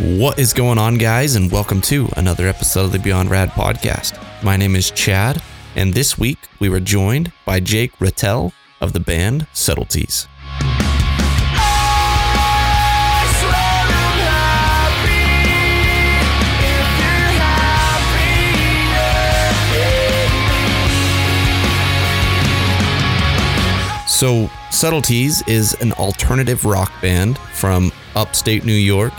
What is going on, guys, and welcome to another episode of the Beyond Rad podcast. My name is Chad, and this week we were joined by Jake Rattel of the band Subtleties. So, Subtleties is an alternative rock band from upstate New York,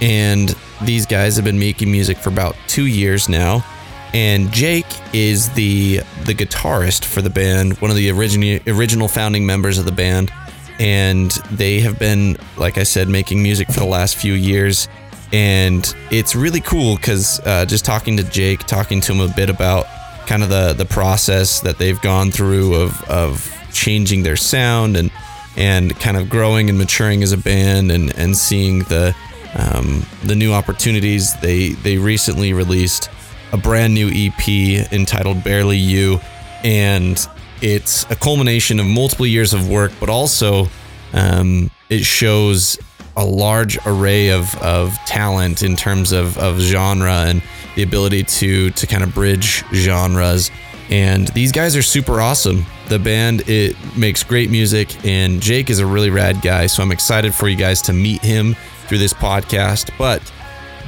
and these guys have been making music for about two years now. And Jake is the the guitarist for the band, one of the original original founding members of the band, and they have been, like I said, making music for the last few years. And it's really cool because uh, just talking to Jake, talking to him a bit about kind of the the process that they've gone through of of changing their sound and and kind of growing and maturing as a band and and seeing the um, the new opportunities. They they recently released a brand new EP entitled Barely You, and it's a culmination of multiple years of work, but also um, it shows a large array of, of talent in terms of, of genre and the ability to to kind of bridge genres. And these guys are super awesome. The band it makes great music, and Jake is a really rad guy. So I'm excited for you guys to meet him through this podcast. But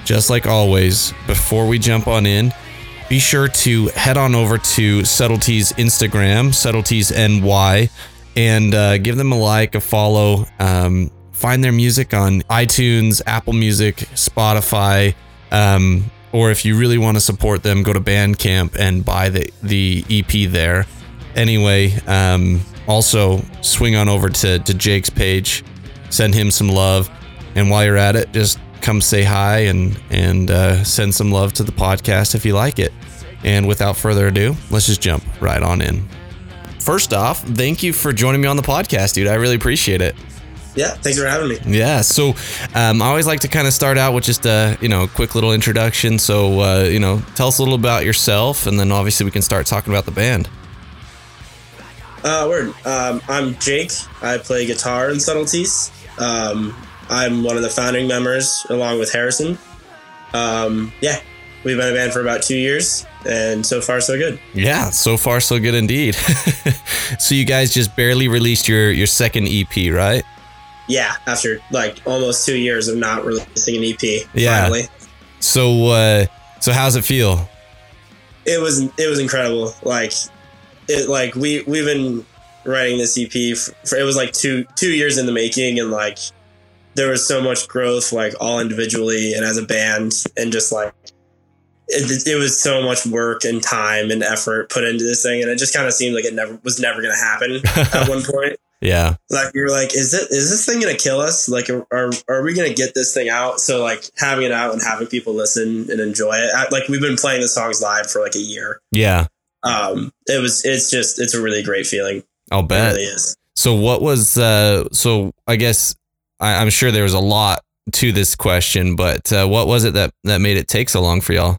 just like always, before we jump on in, be sure to head on over to Subtleties Instagram, Subtleties NY, and uh, give them a like, a follow. Um, find their music on iTunes, Apple Music, Spotify. Um, or if you really want to support them, go to Bandcamp and buy the, the EP there. Anyway, um, also swing on over to, to Jake's page, send him some love. And while you're at it, just come say hi and and uh, send some love to the podcast if you like it. And without further ado, let's just jump right on in. First off, thank you for joining me on the podcast, dude. I really appreciate it. Yeah, thanks for having me. Yeah, so um, I always like to kind of start out with just a you know quick little introduction. So uh, you know, tell us a little about yourself, and then obviously we can start talking about the band. Uh, word. Um, I'm Jake. I play guitar in Subtleties. Um, I'm one of the founding members along with Harrison. Um, yeah, we've been a band for about two years, and so far so good. Yeah, so far so good indeed. so you guys just barely released your your second EP, right? Yeah, after like almost two years of not releasing an EP. Yeah. Finally. So uh, so how's it feel? It was it was incredible. Like it like we we've been writing this EP for, for it was like two two years in the making, and like there was so much growth, like all individually and as a band, and just like it, it was so much work and time and effort put into this thing, and it just kind of seemed like it never was never going to happen at one point. Yeah. Like you're like, is it is this thing going to kill us? Like, are are we going to get this thing out? So like having it out and having people listen and enjoy it. I, like we've been playing the songs live for like a year. Yeah. Um, it was it's just it's a really great feeling. I'll It bet. really is. So what was uh so I guess I, I'm sure there was a lot to this question, but uh, what was it that that made it take so long for y'all?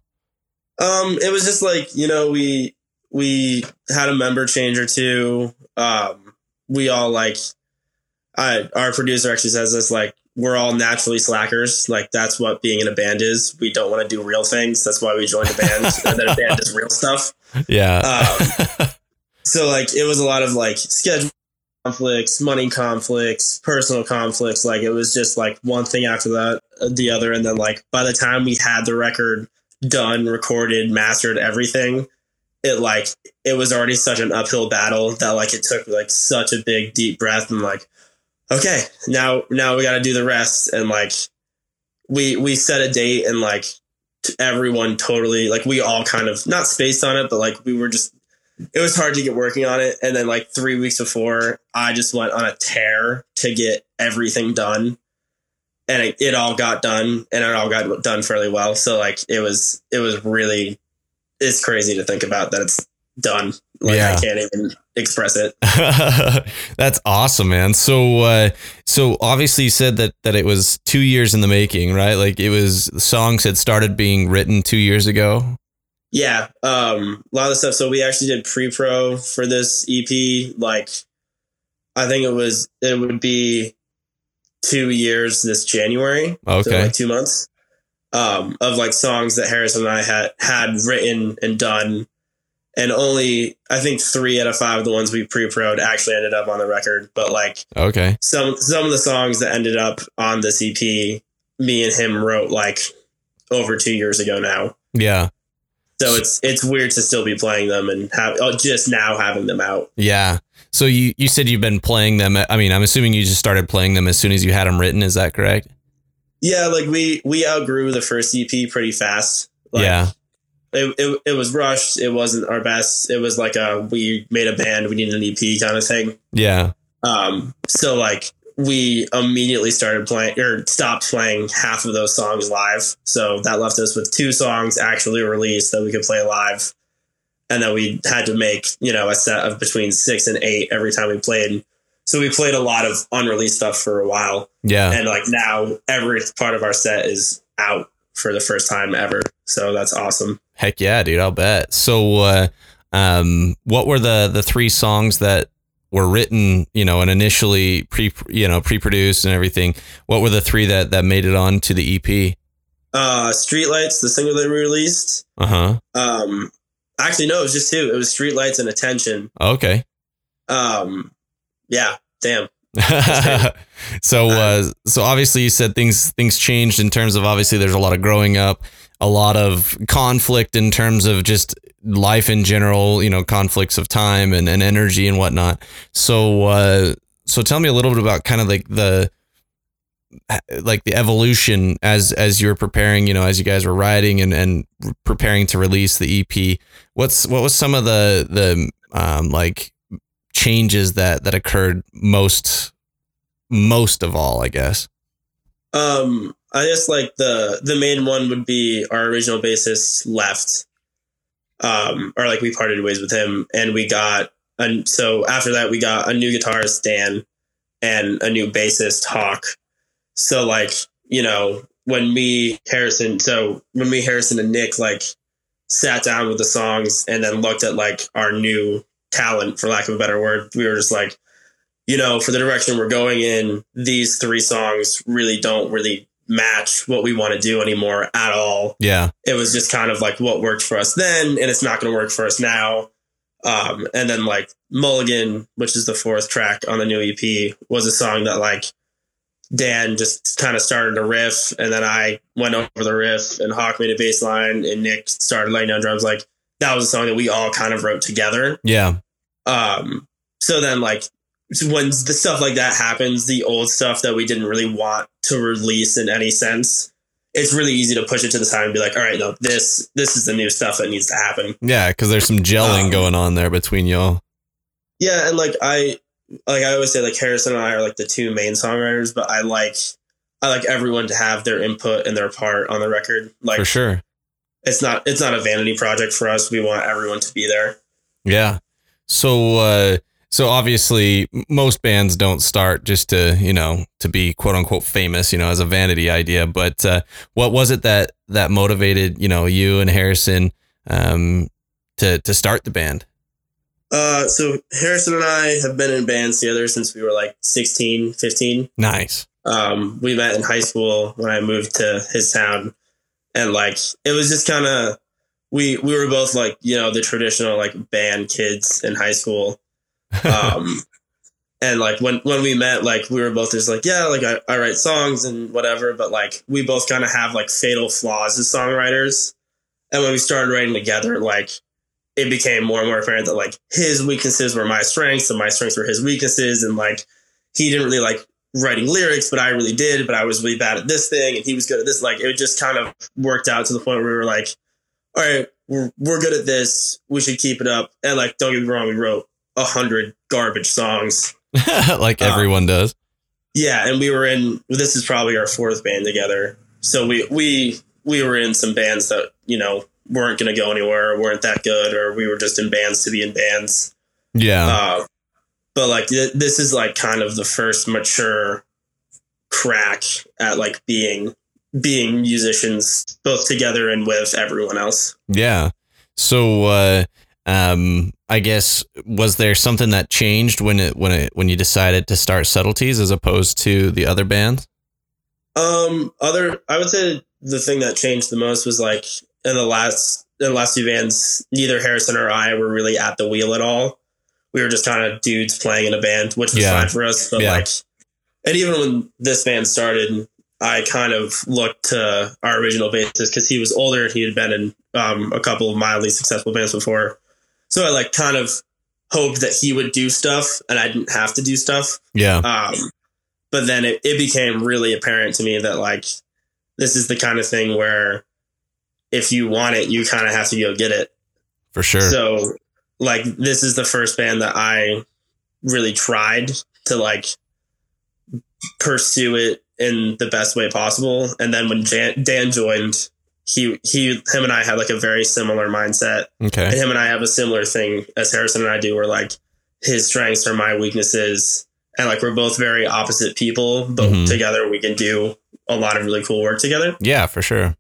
Um, it was just like you know we we had a member change or two. Um, we all like, I our producer actually says this like we're all naturally slackers. Like that's what being in a band is. We don't want to do real things. That's why we joined a band, and then a band does real stuff. Yeah. Um, so like it was a lot of like schedule conflicts, money conflicts, personal conflicts. Like it was just like one thing after that, uh, the other, and then like by the time we had the record done, recorded, mastered, everything, it like it was already such an uphill battle that like it took like such a big deep breath and like okay now now we got to do the rest and like we we set a date and like everyone totally like we all kind of not spaced on it but like we were just it was hard to get working on it and then like three weeks before i just went on a tear to get everything done and it, it all got done and it all got done fairly well so like it was it was really it's crazy to think about that it's done like Yeah. i can't even express it That's awesome, man. So uh so obviously you said that that it was 2 years in the making, right? Like it was the songs had started being written 2 years ago. Yeah, um, a lot of stuff. So we actually did pre-pro for this EP. Like, I think it was it would be two years this January. So Okay. like two months. um, of like songs that Harrison and I had had written and done, and only I think three out of five of the ones we pre-proed actually ended up on the record. But like Okay. some some of the songs that ended up on this EP, me and him wrote like over two years ago now. Yeah. So it's it's weird to still be playing them and have oh, just now having them out. Yeah. So you you said you've been playing them. I mean, I'm assuming you just started playing them as soon as you had them written. Is that correct? Yeah, like we we outgrew the first EP pretty fast. Like, yeah. It, it, it was rushed. It wasn't our best. It was like a we made a band. We needed an EP kind of thing. Yeah. Um, so like we immediately started playing or stopped playing half of those songs live. So that left us with two songs actually released that we could play live. And then we had to make, you know, a set of between six and eight every time we played. So we played a lot of unreleased stuff for a while. Yeah. And like now every part of our set is out for the first time ever. So that's awesome. Heck yeah, dude! I'll bet. So, uh, um, what were the the three songs that were written, you know, and initially pre, you know, pre-produced and everything? What were the three that that made it on to the EP? Uh Streetlights, the single that we released. Uh huh. Um actually no, it was just two. It was Streetlights and Attention. Okay. Um yeah, damn. so uh so obviously you said things things changed in terms of obviously there's a lot of growing up a lot of conflict in terms of just life in general you know conflicts of time and, and energy and whatnot. So uh so tell me a little bit about kind of like the like the evolution as as you were preparing you know as you guys were writing and and preparing to release the ep what's what was some of the the um like changes that that occurred most most of all i guess? Um I guess like the the main one would be our original bassist left. Um or like we parted ways with him and we got and so after that we got a new guitarist Dan and a new bassist Hawk. So like, you know, when me Harrison so when me Harrison and Nick like sat down with the songs and then looked at like our new talent for lack of a better word, we were just like you know, for the direction we're going in, these three songs really don't really match what we want to do anymore at all. yeah It was just kind of like what worked for us then, and it's not going to work for us now. Um, and then like Mulligan, which is the fourth track on the new EP, was a song that like Dan just kind of started a riff, and then I went over the riff, and Hawk made a bass line, and Nick started laying down drums. Like that was a song that we all kind of wrote together. yeah Um, so then like when the stuff like that happens, the old stuff that we didn't really want to release in any sense, it's really easy to push it to the side and be like, all right, no, this this is the new stuff that needs to happen. yeah because there's some gelling Um, going on there between y'all Yeah, and like I like I always say like Harrison and I are like the two main songwriters, but I like I like everyone to have their input and their part on the record. Like for sure it's not it's not a vanity project for us. We want everyone to be there. yeah so uh so obviously most bands don't start just to you know to be quote unquote famous you know as a vanity idea but uh what was it that that motivated you know you and harrison um to to start the band Uh, so Harrison and I have been in bands together since we were like 16, 15. nice Um, we met in high school when I moved to his town, and like it was just kind of we we were both like you know the traditional like band kids in high school. Um, and like when when we met, like we were both just like yeah, like I, I write songs and whatever, but like we both kind of have like fatal flaws as songwriters. And when we started writing together, like it became more and more apparent that like his weaknesses were my strengths and my strengths were his weaknesses, and like he didn't really like writing lyrics, but I really did. But I was really bad at this thing, and he was good at this. Like it just kind of worked out to the point where we were like, all right, we're we're good at this. We should keep it up. And like, don't get me wrong, we wrote a hundred garbage songs. like Um, everyone does Yeah, and we were in. This is probably our fourth band together. So we we we were in some bands that you know weren't going to go anywhere, or weren't that good, or we were just in bands to be in bands. yeah Uh, but like th- this is like kind of the first mature crack at like being being musicians both together and with everyone else. Yeah. So uh um I guess was there something that changed when it when it when you decided to start subtleties as opposed to the other bands? Um, other I would say the thing that changed the most was like in the last in the last two bands, neither Harrison or I were really at the wheel at all. We were just kind of dudes playing in a band, which was Yeah. fine for us. But Yeah. like, and even when this band started, I kind of looked to our original bassist because he was older. And he had been in um, a couple of mildly successful bands before, so I like kind of hoped that he would do stuff and I didn't have to do stuff. Yeah. Um, but then it, it became really apparent to me that like this is the kind of thing where if you want it, you kind of have to go get it. For sure. So like this is the first band that I really tried to like pursue it in the best way possible. And then when Jan- Dan joined, he he him and I had like a very similar mindset okay. and him and I have a similar thing as Harrison and I do, where like his strengths are my weaknesses, and like we're both very opposite people, but Mhm. together we can do a lot of really cool work together. Yeah, for sure.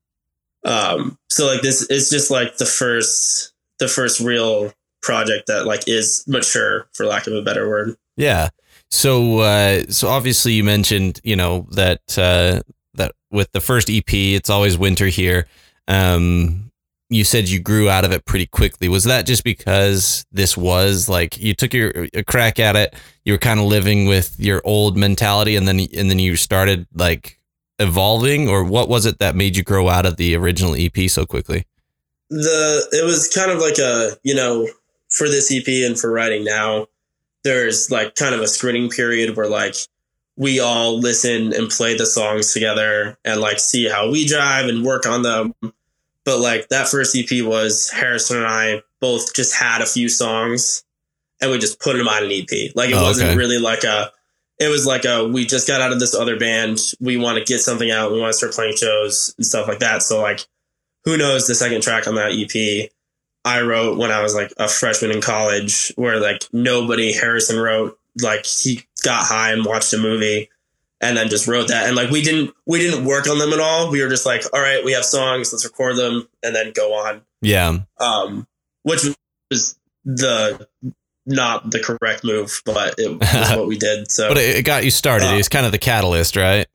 Um, so like this is just like the first, the first real project that like is mature, for lack of a better word. Yeah. So uh so obviously you mentioned, you know, that uh that with the first EP, it's always winter here. Um you said you grew out of it pretty quickly. Was that just because this was like you took your a crack at it, you were kind of living with your old mentality and then and then you started like evolving or what was it that made you grow out of the original EP so quickly? the it was kind of like a you know for this EP and for writing now there's like kind of a screening period where like we all listen and play the songs together and like see how we drive and work on them. But like that first EP was Harrison and I both just had a few songs and we just put them on an EP like it Oh, wasn't okay. really like a it was like a we just got out of this other band. We want to get something out. We want to start playing shows and stuff like that. So like who knows the second track on that EP I wrote when I was like a freshman in college where like nobody Harrison wrote. Like he got high and watched a movie and then just wrote that and like we didn't we didn't work on them at all we were just like all right we have songs let's record them and then go on Yeah. um which was the not the correct move but it was what we did so But it, got you started. Uh, it's kind of the catalyst, right?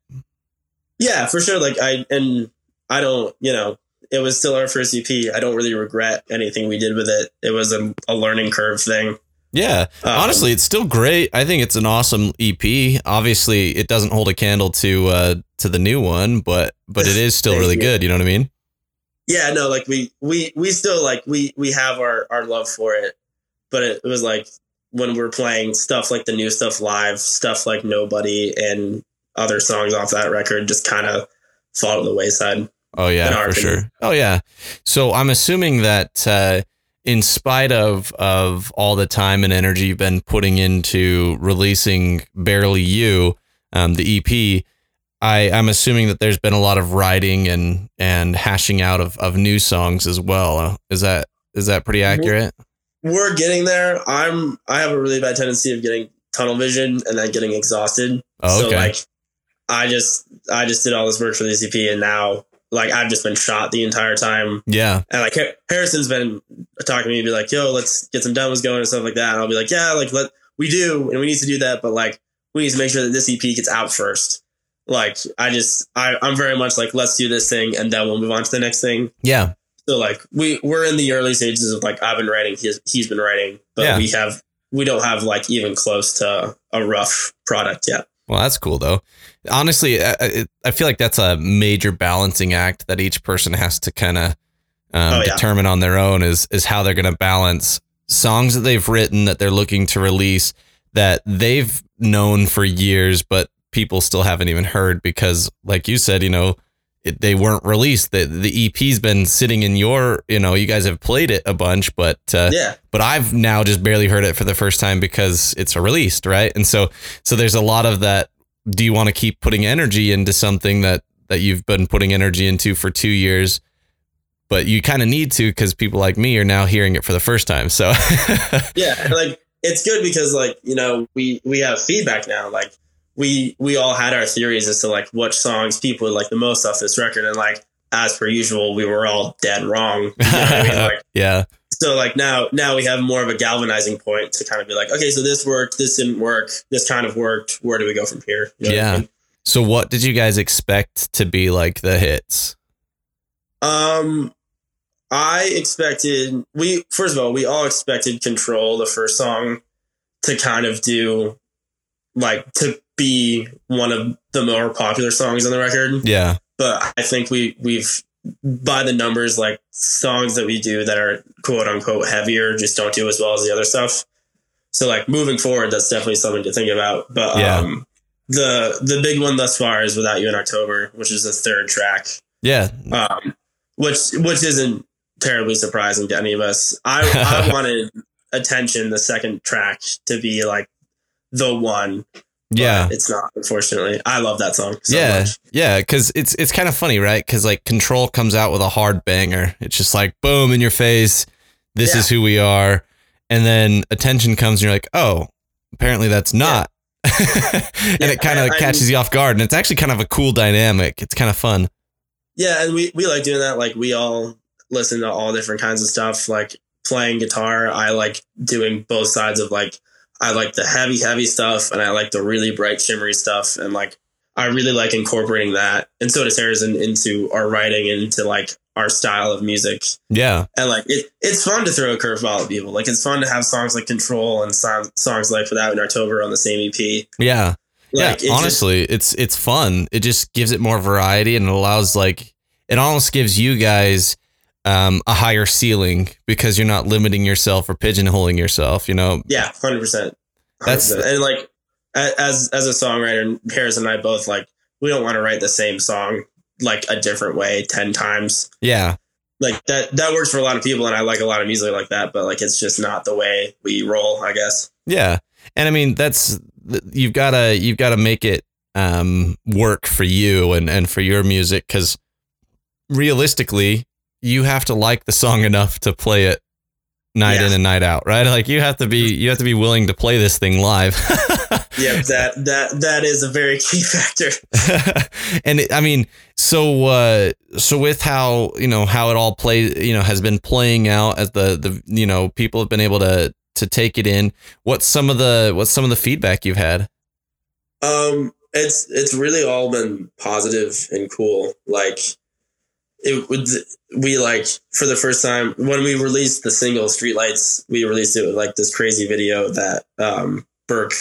Yeah, for sure. Like I and I don't, you know, it was still our first EP. I don't really regret anything we did with it. It was a, a learning curve thing. Yeah. Um, Honestly, it's still great. I think it's an awesome EP. Obviously, it doesn't hold a candle to uh to the new one, but but it is still really you. good. You know what I mean? yeah, no, like we we we still like we we have our our love for it, but it, it was like when we're playing stuff like the new stuff live, stuff like Nobody and other songs off that record just kind of fall to the wayside. Oh In yeah, our for opinion. sure. Oh yeah. So I'm assuming that uh, in spite of of all the time and energy you've been putting into releasing Barely You, um, the EP, I I'm assuming that there's been a lot of writing and and hashing out of of new songs as well. Is that is that pretty accurate? We're getting there. I'm I have a really bad tendency of getting tunnel vision and then getting exhausted. Oh, So like I just I just did all this work for the EP and now like I've just been shot the entire time. yeah. And like Harrison's been talking to me be like, yo, let's get some demos going and stuff like that. And I'll be like, yeah, like let we do and we need to do that, but like we need to make sure that this EP gets out first. Like I just I, I'm very much like, let's do this thing and then we'll move on to the next thing. Yeah. So like we we're in the early stages of like I've been writing, he's he's been writing, but Yeah. we have we don't have like even close to a rough product yet. Well, that's cool though. Honestly, I, I- feel like that's a major balancing act that each person has to kind of um, Oh, yeah. determine on their own is is how they're going to balance songs that they've written that they're looking to release that they've known for years, but people still haven't even heard because, like you said, you know, it, they weren't released. The the EP's been sitting in your, you know, you guys have played it a bunch, but uh, Yeah. but I've now just barely heard it for the first time because it's released, right? And so so there's a lot of that do you want to keep putting energy into something that that you've been putting energy into for 2 years but you kind of need to cuz people like me are now hearing it for the first time. So Yeah, like it's good because like you know we we have feedback now. Like we we all had our theories as to like what songs people would like the most off this record, and like as per usual, we were all dead wrong. You know I mean? Like yeah. so like now now we have more of a galvanizing point to kind of be like, okay, so this worked, this didn't work, this kind of worked. Where do we go from here? You know what I Yeah. mean? So what did you guys expect to be like the hits? Um, I expected we first of all we all expected Control, the first song, to kind of do like to be one of the more popular songs on the record. Yeah. But I think we we've by the numbers like songs that we do that are quote unquote heavier just don't do as well as the other stuff. So like moving forward, that's definitely something to think about. But Yeah. um, the the big one thus far is Without You in October, which is the third track Yeah. um, which which isn't terribly surprising to any of us. I I wanted attention the second track to be like the one. But Yeah. it's not. Unfortunately, I love that song. So yeah, much. yeah, because it's it's kind of funny, right? Because like Control comes out with a hard banger. It's just like boom in your face. This Yeah. is who we are, and then Attention comes, and you're like, oh, apparently that's not. and it kind I- of I- catches you off guard, and it's actually kind of a cool dynamic. It's kind of fun. yeah, and we we like doing that. Like we all listen to all different kinds of stuff. Like playing guitar, I like doing both sides of like I like the heavy heavy stuff, and I like the really bright shimmery stuff, and like I really like incorporating that. And so does Harrison into our writing and into like our style of music. Yeah, and like it, it's fun to throw a curveball at people. Like it's fun to have songs like Control and so- songs like Without in October on the same EP. yeah, Like, it yeah. just- Honestly, it's it's fun. It just gives it more variety, and it allows like it almost gives you guys um, a higher ceiling because you're not limiting yourself or pigeonholing yourself. You know, yeah, hundred percent. That's- and like as as a songwriter, Harris and I both like we don't want to write the same song like a different way ten times. yeah, Like that that works for a lot of people, and I like a lot of music like that. But like it's just not the way we roll. I guess. Yeah, and I mean that's you've got to you've got to make it um, work for you and and for your music because realistically, you have to like the song enough to play it night Yeah. in and night out, right? Like you have to be you have to be willing to play this thing live. Yeah, that that that is a very key factor. and it, I mean, so uh, so with how you know how it all plays, you know, has been playing out as the the you know people have been able to to take it in. What's some of the what's some of the feedback you've had? Um, it's it's really all been positive and cool. Like it would we like for the first time when we released the single Streetlights, we released it with like this crazy video that um Burke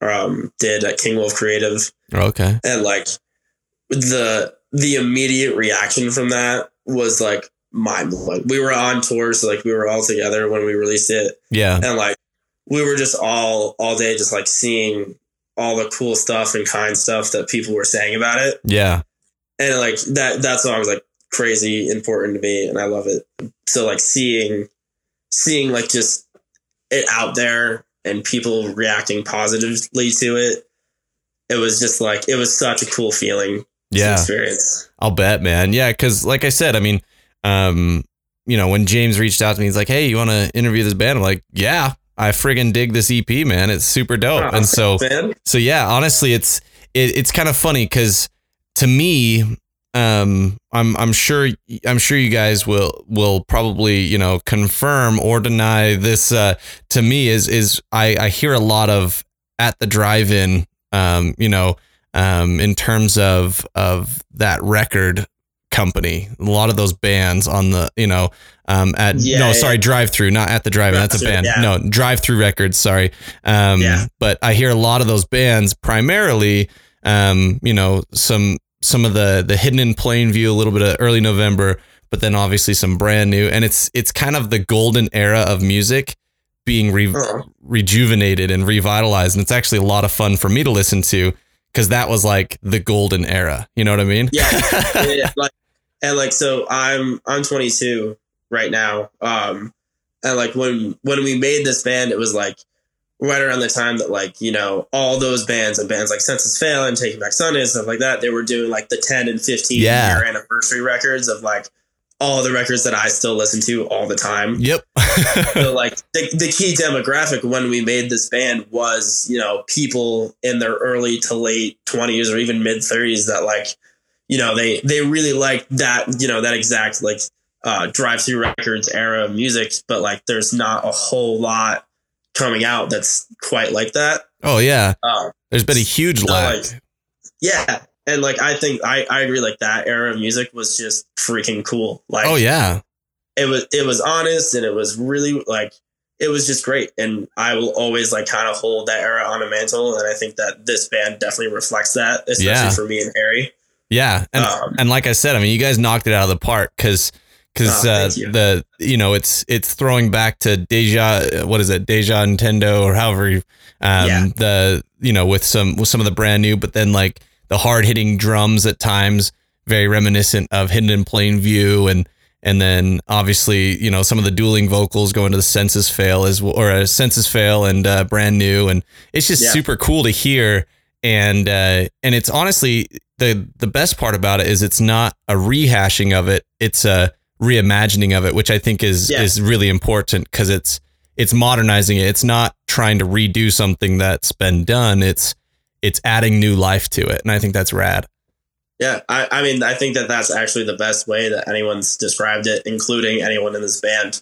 um did at King Wolf Creative Okay. and like the the immediate reaction from that was like mind blowing. We were on tour, so like we were all together when we released it Yeah. and like we were just all all day just like seeing all the cool stuff and kind stuff that people were saying about it Yeah. and like that that song was like crazy important to me and i love it so like seeing seeing like just it out there and people reacting positively to it it was just like it was such a cool feeling Yeah. experience I'll bet, man. Yeah, because like I said, I mean, um, you know, when James reached out to me, he's like, "Hey, you want to interview this band?" I'm like, "Yeah, I friggin' dig this EP, man. It's super dope." Oh, and so, man so yeah, honestly, it's it, it's kind of funny because to me, um, I'm I'm sure I'm sure you guys will will probably you know confirm or deny this. Uh, to me, is is I I hear a lot of at the drive-in, um, you know, um, in terms of of that record company, a lot of those bands on the you know um, at Yeah, no yeah. sorry Drive-Thru not at the drive-in that's a band yeah. no Drive-Thru Records sorry um, Yeah. but I hear a lot of those bands primarily um, you know some some of the the hidden in plain view a little bit of early November but then obviously some brand new. And it's it's kind of the golden era of music being re- Oh. rejuvenated and revitalized. And it's actually a lot of fun for me to listen to because that was like the golden era. You know what I mean? Yeah, yeah, yeah. Like, and like so i'm i'm 22 right now um and like when when we made this band it was like right around the time that like you know all those bands and bands like Senses Fail and taking back sunday and stuff like that they were doing like the 10 and 15 Yeah. year anniversary records of like all the records that i still listen to all the time yep so like the, the key demographic when we made this band was you know people in their early to late 20s or even mid 30s that like you know they they really like that you know that exact like uh Drive-Thru Records era of music but like there's not a whole lot coming out that's quite like that oh yeah um there's been a huge So, lag like, yeah and like I think I I agree. Like that era of music was just freaking cool. Like oh yeah, it was it was honest and it was really like it was just great. And I will always like kind of hold that era on a mantle. And I think that this band definitely reflects that, especially Yeah. for me and Harry. yeah, and Um, and like I said, I mean, you guys knocked it out of the park because because Oh, uh, you. the you know it's it's throwing back to Deja what is it Deja Entendu or however you- um Yeah. the you know with some with some of the brand new, but then like the hard hitting drums at times very reminiscent of Hidden in Plain View and. And then obviously, you know, some of the dueling vocals go into the Senses Fail as well, or a Senses Fail and uh, brand new. And it's just Yeah. super cool to hear. And, uh, and it's honestly the, the best part about it is it's not a rehashing of it. It's a reimagining of it, which I think is, Yeah. is really important because it's, it's modernizing it. It's not trying to redo something that's been done. It's, it's adding new life to it. And I think that's rad. Yeah, I, I mean, I think that that's actually the best way that anyone's described it, including anyone in this band.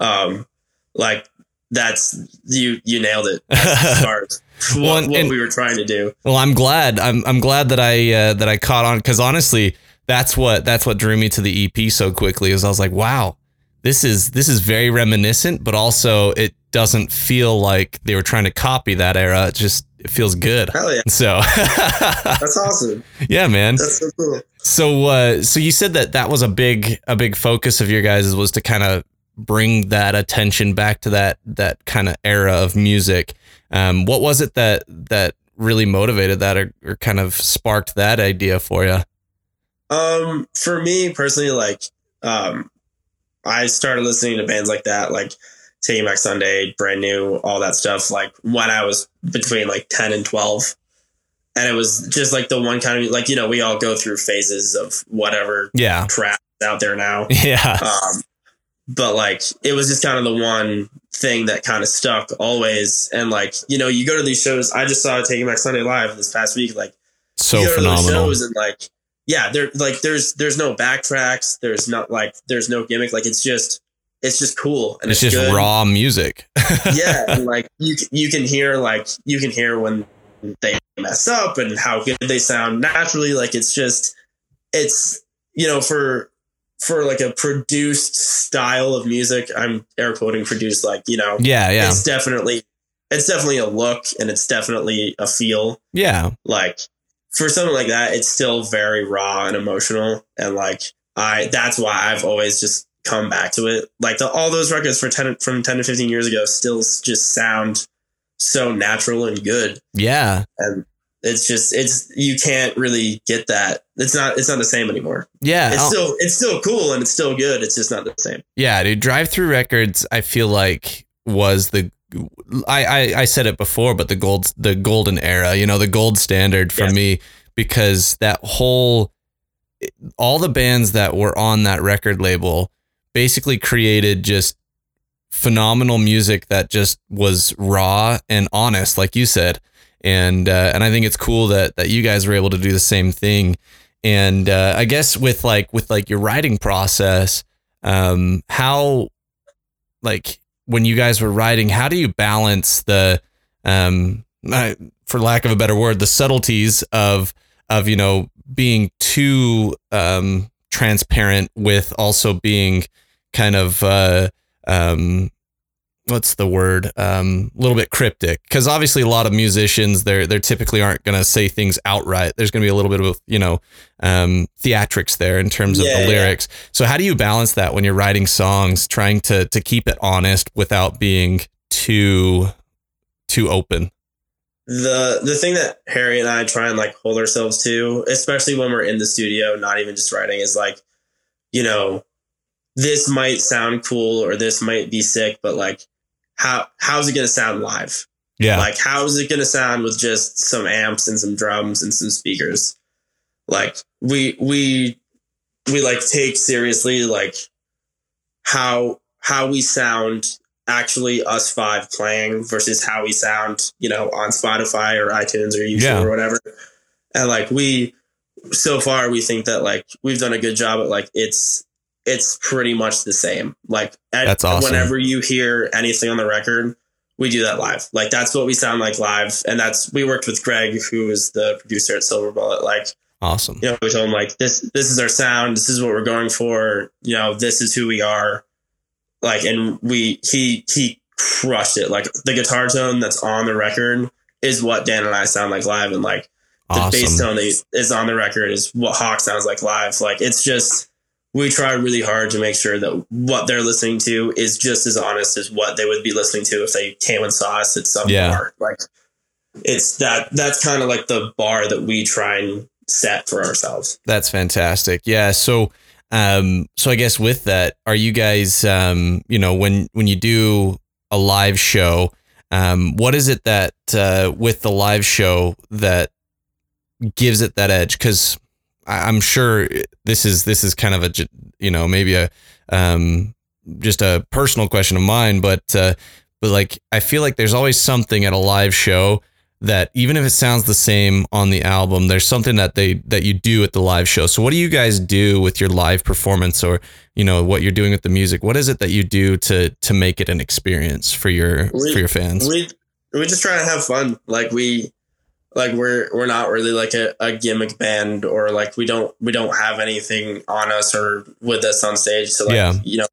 Um, like that's you you nailed it as far as what, Well, and- what we were trying to do. Well, I'm glad. I'm I'm glad that I uh, that I caught on because honestly, that's what that's what drew me to the EP so quickly. Is I was like, wow, this is this is very reminiscent, but also it doesn't feel like they were trying to copy that era. It just it feels good. Hell yeah, So that's awesome. yeah, man. That's so cool. So uh, so you said that that was a big a big focus of your guys was to kind of bring that attention back to that that kind of era of music. Um, what was it that that really motivated that or, or kind of sparked that idea for you? Um, for me personally, like, um, I started listening to bands like that, like Taking Back Sunday, Brand New, all that stuff, like when I was between like 10 and 12. And it was just like the one kind of, like, you know, we all go through phases of whatever Yeah, crap out there now. yeah, Um, but like, it was just kind of the one thing that kind of stuck always. And like, you know, you go to these shows, I just saw Taking Back Sunday live this past week, like, so you go to those phenomenal. shows and like yeah there like there's there's no backtracks there's not like there's no gimmick like it's just it's just cool and It's it's, just good. raw music. yeah and like you you can hear like you can hear when they mess up and how good they sound naturally like it's just it's you know for for like a produced style of music i'm air quoting produced like you know yeah, yeah, it's definitely it's definitely a look and it's definitely a feel yeah, like for something like that it's still very raw and emotional. And like i that's why i've always just come back to it. Like the, all those records for 10 from 10 to 15 years ago still just sound so natural and good. Yeah. and it's just it's you can't really get that. It's not it's not the same anymore. Yeah, it's I'll- still it's still cool and it's still good. It's just not the same. Yeah, dude. Drive-Thru Records, I feel like was the I, I I said it before, but the gold the golden era, you know, the gold standard for Yeah. me because that whole all the bands that were on that record label basically created just phenomenal music that just was raw and honest, like you said. And uh, and I think it's cool that that you guys were able to do the same thing. And uh, I guess with like with like your writing process, um, how like when you guys were writing, how do you balance the um, I, for lack of a better word, the subtleties of of you know being too um, transparent with also being kind of uh, um, what's the word? Um, a little bit cryptic because obviously a lot of musicians they're they typically aren't going to say things outright. There's going to be a little bit of you know um, theatrics there in terms of Yeah, the yeah. lyrics. So how do you balance that when you're writing songs trying to to keep it honest without being too too open? The the thing that Harry and I try and like hold ourselves to, especially when we're in the studio, not even just writing, is like, you know, this might sound cool or this might be sick, but like, how how's it gonna sound live? yeah Like, how's it gonna sound with just some amps and some drums and some speakers? Like, we we we like take seriously like how how we sound actually us five playing versus how we sound, you know, on Spotify or iTunes or YouTube Yeah. or whatever. And like we so far we think that like we've done a good job at like it's it's pretty much the same. Like at, That's awesome. whenever you hear anything on the record, we do that live. Like that's what we sound like live. And that's we worked with Greg, who is the producer at Silver Bullet. Like Awesome. You know, we told him like this this is our sound, this is what we're going for, you know, this is who we are. Like and we he he crushed it. Like the guitar tone that's on the record is what Dan and I sound like live and like the Awesome. bass tone that is on the record is what Hawk sounds like live. Like it's just we try really hard to make sure that what they're listening to is just as honest as what they would be listening to if they came and saw us at some Yeah. bar. Like it's that that's kind of like the bar that we try and set for ourselves. That's fantastic. Yeah. So, um, so I guess with that, are you guys, um, you know, when when you do a live show, um, what is it that uh, with the live show that gives it that edge? Because I'm sure this is this is kind of a you know maybe a um, just a personal question of mine, but uh, but like I feel like there's always something at a live show that even if it sounds the same on the album, there's something that they that you do at the live show. So what do you guys do with your live performance or you know what you're doing with the music? What is it that you do to to make it an experience for your We- for your fans? We we just try to have fun. Like we like we're we're not really like a, a gimmick band or like we don't we don't have anything on us or with us on stage to like Yeah. you know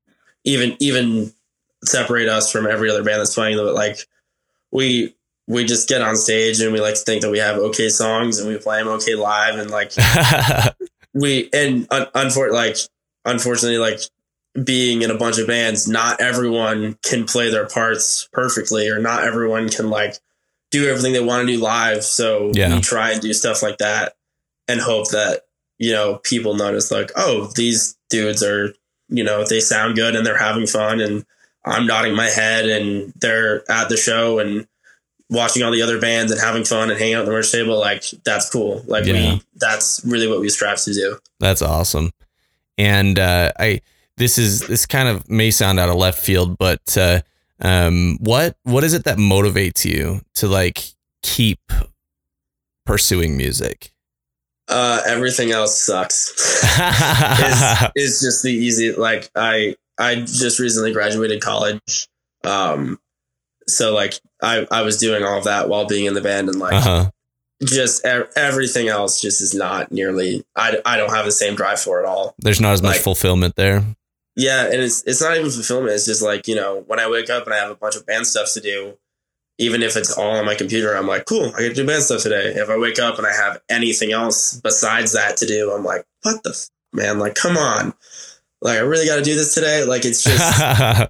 even even separate us from every other band that's playing but like we we just get on stage and we like to think that we have okay songs and we play them okay live and like we and un, unfor- like unfortunately like being in a bunch of bands not everyone can play their parts perfectly or not everyone can like do everything they want to do live so Yeah. we try and do stuff like that and hope that you know people notice like oh these dudes are you know they sound good and they're having fun and i'm nodding my head and they're at the show and watching all the other bands and having fun and hanging out at the merch table like that's cool like Yeah. we that's really what we strive to do That's awesome. And uh, I this is this kind of may sound out of left field, but uh, um, what what is it that motivates you to like keep pursuing music? uh everything else sucks It's just the easy like i i just recently graduated college um so like i i was doing all of that while being in the band and like uh-huh. just e- everything else just is not nearly i i don't have the same drive for it all There's not as much fulfillment there. Yeah and it's it's not even fulfillment it's just like you know when i wake up and i have a bunch of band stuff to do even if it's all on my computer i'm like cool i get to do band stuff today. If i wake up and i have anything else besides that to do i'm like what the f- man like come on. Like i really got to do this today. Like it's just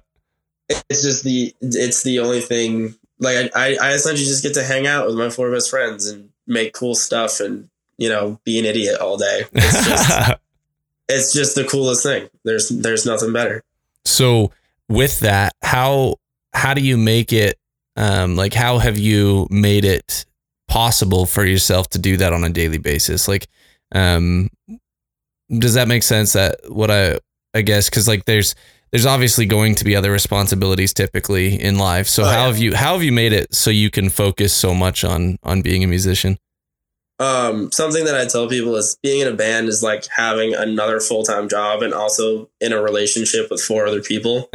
it's just the it's the only thing like I, I i essentially just get to hang out with my four best friends and make cool stuff and you know be an idiot all day. It's just it's just the coolest thing there's there's nothing better so with that, how how do you make it um like how have you made it possible for yourself to do that on a daily basis? Like um does that make sense that what I I guess cuz like there's there's obviously going to be other responsibilities typically in life. So Oh, how yeah. have you how have you made it so you can focus so much on on being a musician? Um something that i tell people is being in a band is like having another full-time job and also in a relationship with four other people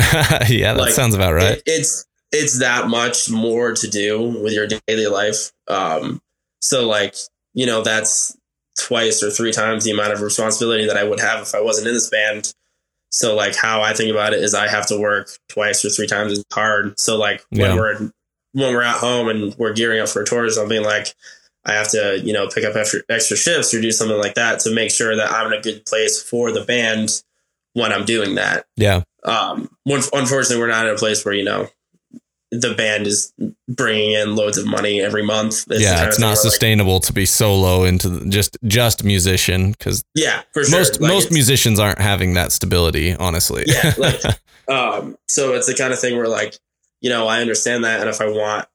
yeah, that Like, sounds about right. It- it's it's that much more to do with your daily life. Um, so like you know that's twice or three times the amount of responsibility that I would have if I wasn't in this band. So like how I think about it is I have to work twice or three times as hard. So like Yeah. when we're when we're at home and we're gearing up for a tour or something like I have to you know pick up extra, extra shifts or do something like that to make sure that I'm in a good place for the band when I'm doing that yeah. um unfortunately we're not in a place where you know the band is bringing in loads of money every month the yeah, it's not where, like- sustainable to be solo into the- just just musician because yeah for sure most Like, most musicians aren't having that stability, honestly. Yeah, like- um so it's the kind of thing where like you know i understand that and if i want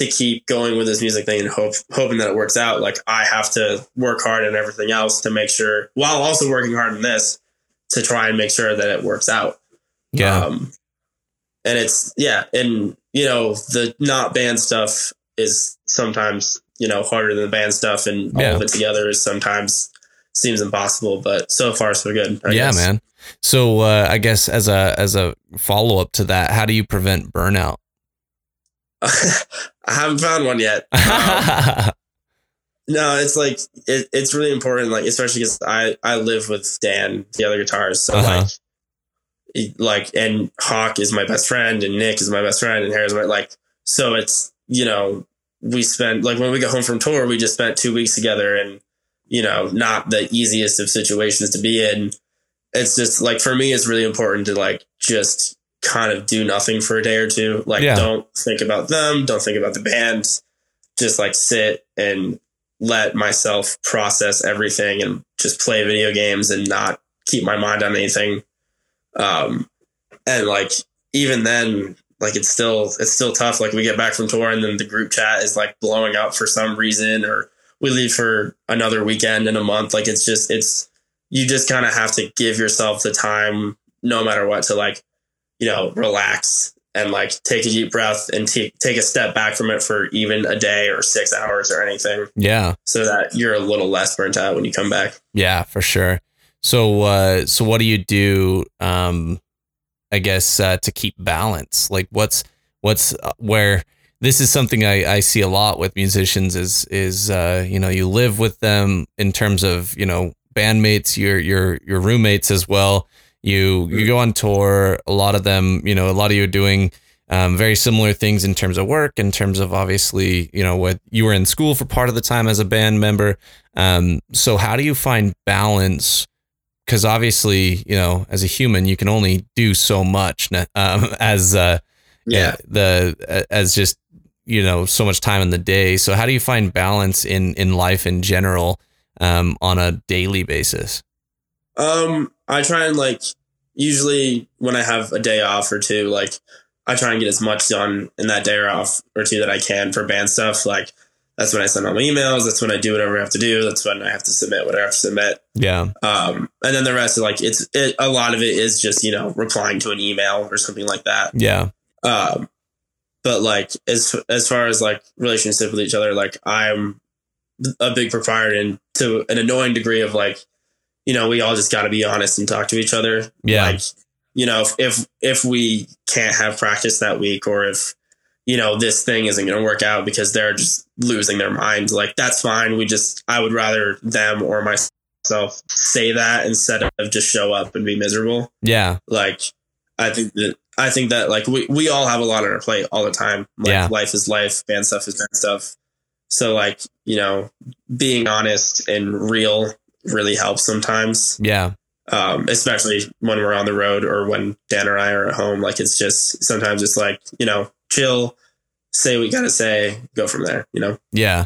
to keep going with this music thing and hope hoping that it works out like i have to work hard and everything else to make sure while also working hard in this to try and make sure that it works out yeah, Um, and it's yeah, and you know the not band stuff is sometimes you know harder than the band stuff, and all Yeah. of it together is sometimes seems impossible. But so far so good. I yeah, guess. man. So uh, I guess as a as a follow up to that, how do you prevent burnout? I haven't found one yet. Um, No, it's like it, it's really important, like especially because I I live with Dan, the other guitarist, so Uh-huh. like. Like and Hawk is my best friend, and Nick is my best friend, and Harry's my like. So it's you know we spent like when we got home from tour, we just spent two weeks together, and you know not the easiest of situations to be in. It's just like for me, it's really important to like just kind of do nothing for a day or two. Like Yeah. don't think about them, don't think about the band, just like sit and let myself process everything and just play video games and not keep my mind on anything. Um, and like even then, like it's still it's still tough. Like we get back from tour and then the group chat is like blowing up for some reason, or we leave for another weekend in a month. Like it's just it's you just kind of have to give yourself the time, no matter what, to like you know relax and like take a deep breath and take take a step back from it for even a day or six hours or anything Yeah. so that you're a little less burnt out when you come back. Yeah, for sure. So, uh, so what do you do? Um, I guess uh, to keep balance. Like, what's what's uh, where this is something I, I see a lot with musicians is is uh, you know you live with them in terms of you know bandmates, your your your roommates as well. You you go on tour. A lot of them, you know, a lot of you are doing um, very similar things in terms of work, in terms of obviously, you know, what you were in school for part of the time as a band member. Um, so how do you find balance? Because obviously, you know, as a human, you can only do so much um, as uh, yeah, the as just you know so much time in the day. So how do you find balance in in life in general um, on a daily basis? Um, I try and like usually when I have a day off or two, like I try and get as much done in that day or off or two that I can for band stuff. Like that's when I send all my emails. That's when I do whatever I have to do. That's when I have to submit whatever I have to submit. Yeah, Um, and then the rest of like it's it, a lot of it is just you know replying to an email or something like that. yeah, Um, but like as as far as like relationship with each other, like I'm a big proprietor and to an annoying degree of like, you know, we all just got to be honest and talk to each other. Yeah. Like, you know, if, if if we can't have practice that week, or if you know this thing isn't going to work out because they're just losing their mind, like that's fine. We just I would rather them or myself say that instead of just show up and be miserable yeah, like i think that i think that like we, we all have a lot on our plate all the time like Yeah. life is life band stuff is band stuff so like you know being honest and real really helps sometimes yeah, um, especially when we're on the road or when dan or i are at home like it's just sometimes it's like you know chill say what you gotta say go from there you know yeah.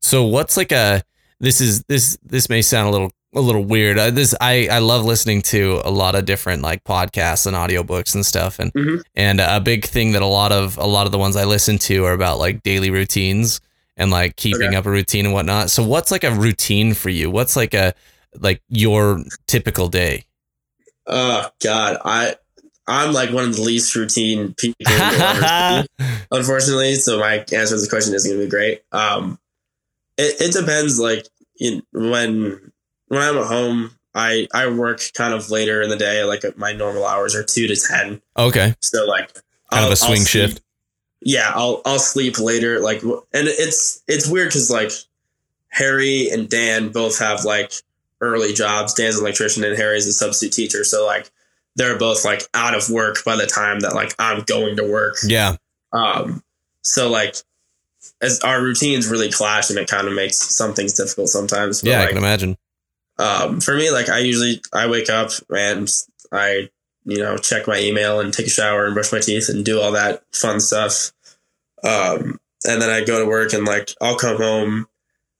So what's like a this is this this may sound a little a little weird. Uh, this I I love listening to a lot of different like podcasts and audiobooks and stuff and Mhm. and a big thing that a lot of a lot of the ones I listen to are about like daily routines and like keeping Okay. up a routine and whatnot. So what's like a routine for you? What's like a like your typical day? oh god i i'm like one of the least routine people in the world. unfortunately. So my answer to the question isn't going to be great. Um, it, it depends. Like in, when when I'm at home, I I work kind of later in the day. Like my normal hours are two to ten. okay. So like Kind of a swing shift. Yeah, I'll I'll sleep later. Like and it's it's weird because like Harry and Dan both have like early jobs. Dan's an electrician and Harry's a substitute teacher. So like they're both like out of work by the time that like I'm going to work. Yeah. Um, so like, as our routines really clash, and it kind of makes some things difficult sometimes. But Yeah, I can imagine. um, for me, like I usually I wake up and I you know check my email and take a shower and brush my teeth and do all that fun stuff. Um, and then I go to work and like I'll come home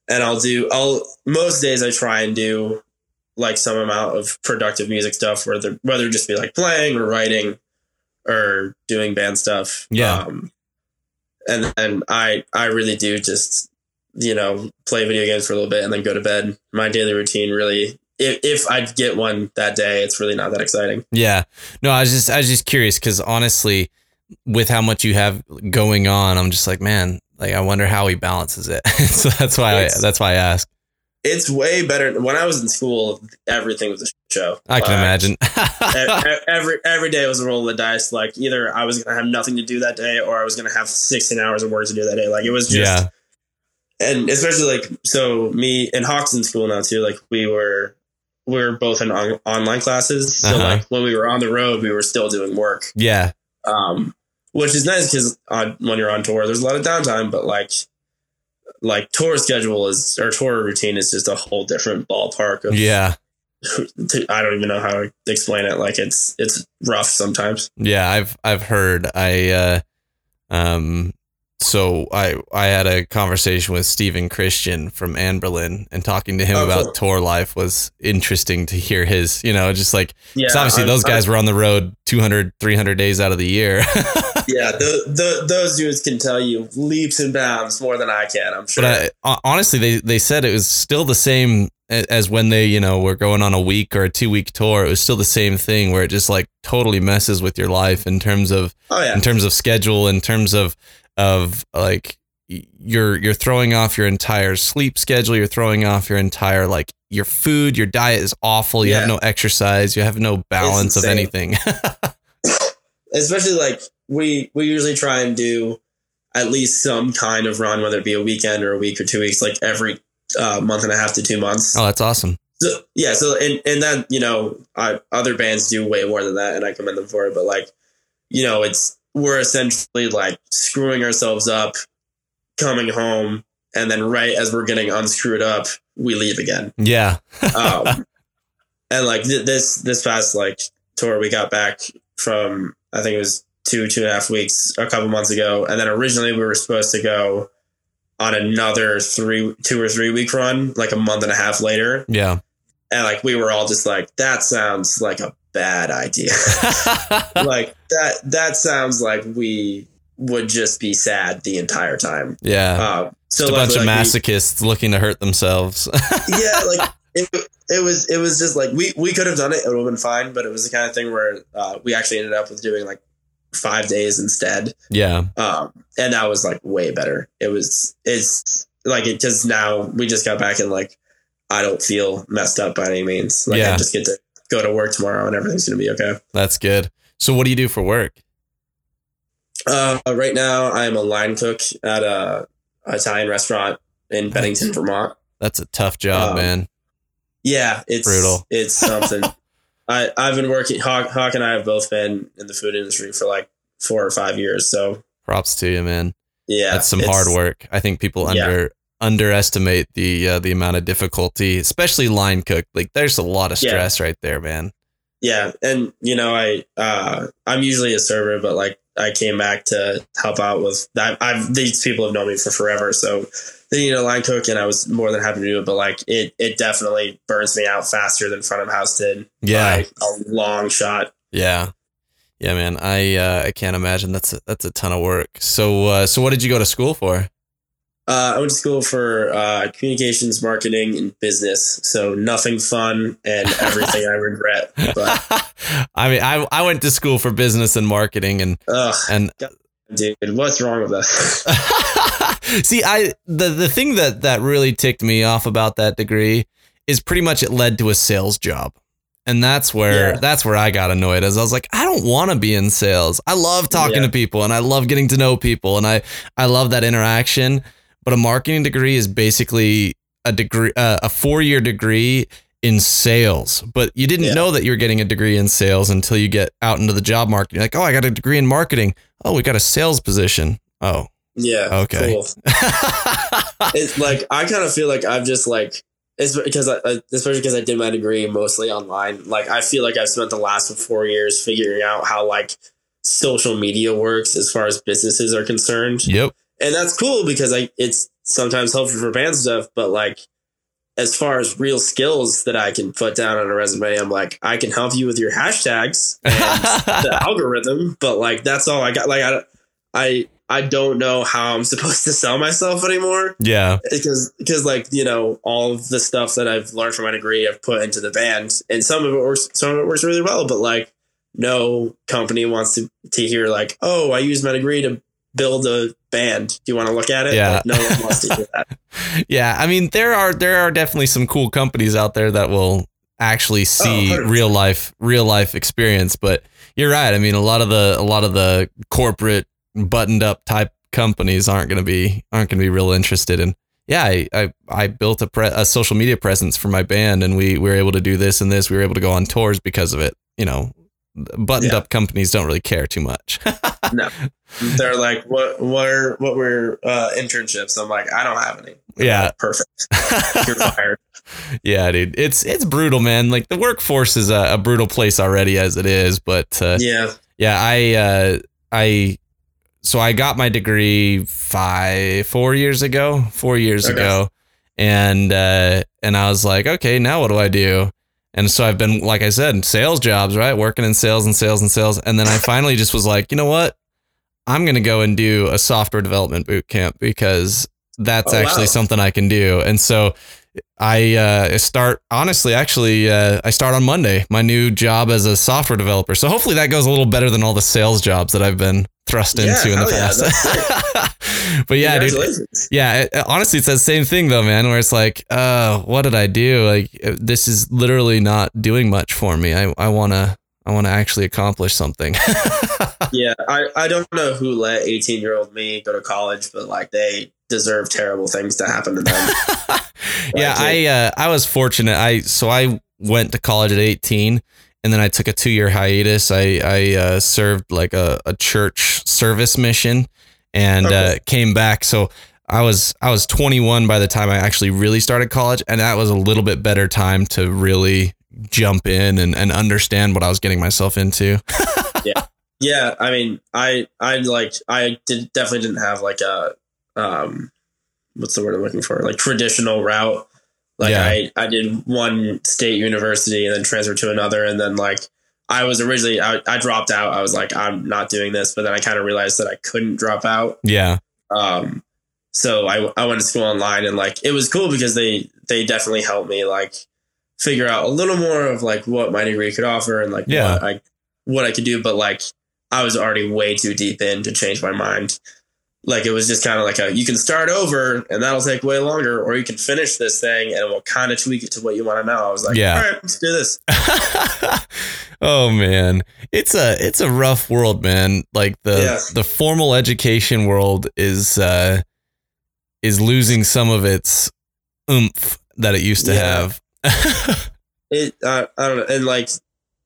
and I'll do I'll most days I try and do like some amount of productive music stuff whether whether it just be like playing or writing or doing band stuff. Yeah. Um, and then I I really do just you know play video games for a little bit and then go to bed. My daily routine really if if I get one that day, it's really not that exciting. Yeah. No, I was just I was just curious because honestly, with how much you have going on, I'm just like, man, like I wonder how he balances it. so that's why I, that's why I ask. It's way better. When I was in school, everything was a show. I can Uh, imagine. every every day was a roll of the dice. Like either I was gonna have nothing to do that day, or I was gonna have sixteen hours of work to do that day. Like it was just yeah. and especially like so me and Hawks in school now too. Like we were we were both in on, online classes, so Uh-huh. like when we were on the road, we were still doing work, Yeah. Um, which is nice because when you're on tour, there's a lot of downtime, but like like tour schedule is or tour routine is just a whole different ballpark of Yeah. I don't even know how to explain it. Like it's it's rough sometimes. Yeah, I've I've heard. I uh, um, so I I had a conversation with Stephen Christian from Anberlin, and talking to him Oh, about cool. tour life was interesting to hear his. You know, just like Yeah, obviously I'm- those guys I'm- were on the road 200, 300 days out of the year. yeah, the, the, those dudes can tell you leaps and bounds more than I can. I'm sure. But I, honestly, they they said it was still the same as when they you know were going on a week or a two week tour. It was still the same thing where it just like totally messes with your life in terms of oh yeah, in terms of schedule, in terms of of like you're you're throwing off your entire sleep schedule. You're throwing off your entire like your food. Your diet is awful. You have no exercise. You have no balance of anything. especially like we we usually try and do at least some kind of run, whether it be a weekend or a week or two weeks, like every uh, month and a half to two months. oh, that's awesome. So yeah, so and and then you know, I, other bands do way more than that, and I commend them for it. But like, you know, it's we're essentially like screwing ourselves up, coming home, and then right as we're getting unscrewed up, we leave again. Yeah. Um, and like th- this this past like tour, we got back from I think it was two two and a half weeks a couple months ago, and then originally we were supposed to go on another three two or three week run like a month and a half later Yeah. and like we were all just like that sounds like a bad idea like that that sounds like we would just be sad the entire time yeah. uh, so Just a bunch of like, masochists looking to hurt themselves. yeah like it, it was it was just like we we could have done it it would have been fine but it was the kind of thing where uh, we actually ended up with doing like five days instead yeah. um and that was like way better it was it's like it because now we just got back and like i don't feel messed up by any means like Yeah. i just get to go to work tomorrow and everything's gonna be okay That's good. So what do you do for work? uh right now i'm a line cook at a italian restaurant in bennington vermont That's a tough job, Um, man. yeah it's Brutal. it's something i i've been working hawk, hawk and i have both been in the food industry for like four or five years so Props to you, man. yeah That's some hard work. I think people Yeah. under underestimate the uh, the amount of difficulty, especially line cook. Like there's a lot of Yeah. stress right there, man. yeah and you know i uh i'm usually a server but like i came back to help out with that i've these people have known me for forever so they need a line cook and i was more than happy to do it but like it it definitely burns me out faster than front of house did Yeah. by a long shot Yeah. Yeah, man. I uh, I can't imagine that's a, that's a ton of work. So uh, so what did you go to school for? Uh, I went to school for uh, communications, marketing, and business. So nothing fun and everything I regret. But I mean, I I went to school for business and marketing and ugh, and dude, what's wrong with us? See, I the the thing that that really ticked me off about that degree is pretty much it led to a sales job. And that's where Yeah. that's where I got annoyed as I was like, I don't want to be in sales. I love talking Yeah. to people and I love getting to know people and I I love that interaction, but a marketing degree is basically a degree uh, a 4-year degree in sales. But you didn't Yeah. know that you're getting a degree in sales until you get out into the job market. You're like, "Oh, I got a degree in marketing. Oh, we got a sales position." Oh. yeah. Okay. Cool. It's like I kind of feel like I've just like it's because I, I- especially because I did my degree mostly online. Like I feel like I've spent the last four years figuring out how like social media works as far as businesses are concerned. yep. And that's cool because I it's sometimes helpful for band stuff, but like as far as real skills that I can put down on a resume, I'm like I can help you with your hashtags and the algorithm, but like that's all I got. Like I I I don't know how I'm supposed to sell myself anymore yeah. because because like you know all of the stuff that I've learned from my degree I've put into the band, and some of it works, some of it works really well, but like no company wants to to hear like oh I used my degree to build a band. Do you want to look at it? Yeah. Like, no one wants to hear that. Yeah, I mean there are there are definitely some cool companies out there that will actually oh, see 100%. real life real life experience, but you're right. I mean a lot of the a lot of the corporate buttoned up type companies aren't going to be aren't going to be real interested in yeah, I, I, I built a, pre- a social media presence for my band and we, we were able to do this and this. We were able to go on tours because of it. You know, buttoned Yeah. up companies don't really care too much. no, they're like, what, what are, what were uh, internships? I'm like, I don't have any. Yeah. like, perfect. You're fired. yeah, dude. It's, it's brutal, man. Like the workforce is a, a brutal place already as it is. But, uh, Yeah. Yeah, I uh I so I got my degree five four years ago, four years Okay. ago. And uh and I was like, okay, now what do I do? And so I've been like I said, sales jobs, right? Working in sales and sales and sales. And then I finally just was like, you know what? I'm gonna go and do a software development boot camp because that's Oh, actually wow. something I can do. And so I uh, start honestly, actually, uh, I start on Monday, my new job as a software developer. So hopefully that goes a little better than all the sales jobs that I've been thrust Yeah, into in the hell yeah, past. but yeah, dude. Yeah, it, honestly, it's that same thing though, man. Where it's like, uh, what did I do? Like, uh, this is literally not doing much for me. I, I wanna, I wanna actually accomplish something. Yeah. I, I don't know who let 18 year old me go to college, but like they deserve terrible things to happen to them. yeah, I uh, I was fortunate. I so I went to college at 18 and then I took a 2-year hiatus. I I uh, served like a, a church service mission and uh, came back. So I was I was 21 by the time I actually really started college and that was a little bit better time to really jump in and, and understand what I was getting myself into. Yeah, yeah, I mean, I I like I did definitely didn't have like a um what's the word I'm looking for? Like traditional route. Like Yeah. I I did one state university and then transferred to another and then like I was originally I, I dropped out. I was like I'm not doing this, but then I kind of realized that I couldn't drop out. Yeah. Um so I I went to school online and like it was cool because they they definitely helped me like figure out a little more of like what my degree could offer and like Yeah. what I what I could do, but like I was already way too deep in to change my mind. Like it was just kind of like a you can start over and that'll take way longer, or you can finish this thing and we'll kind of tweak it to what you want to know. I was like, Yeah. all right, let's do this. oh man it's a it's a rough world man like the Yeah. the formal education world is uh is losing some of its oomph that it used to Yeah. have It uh, I don't know, and like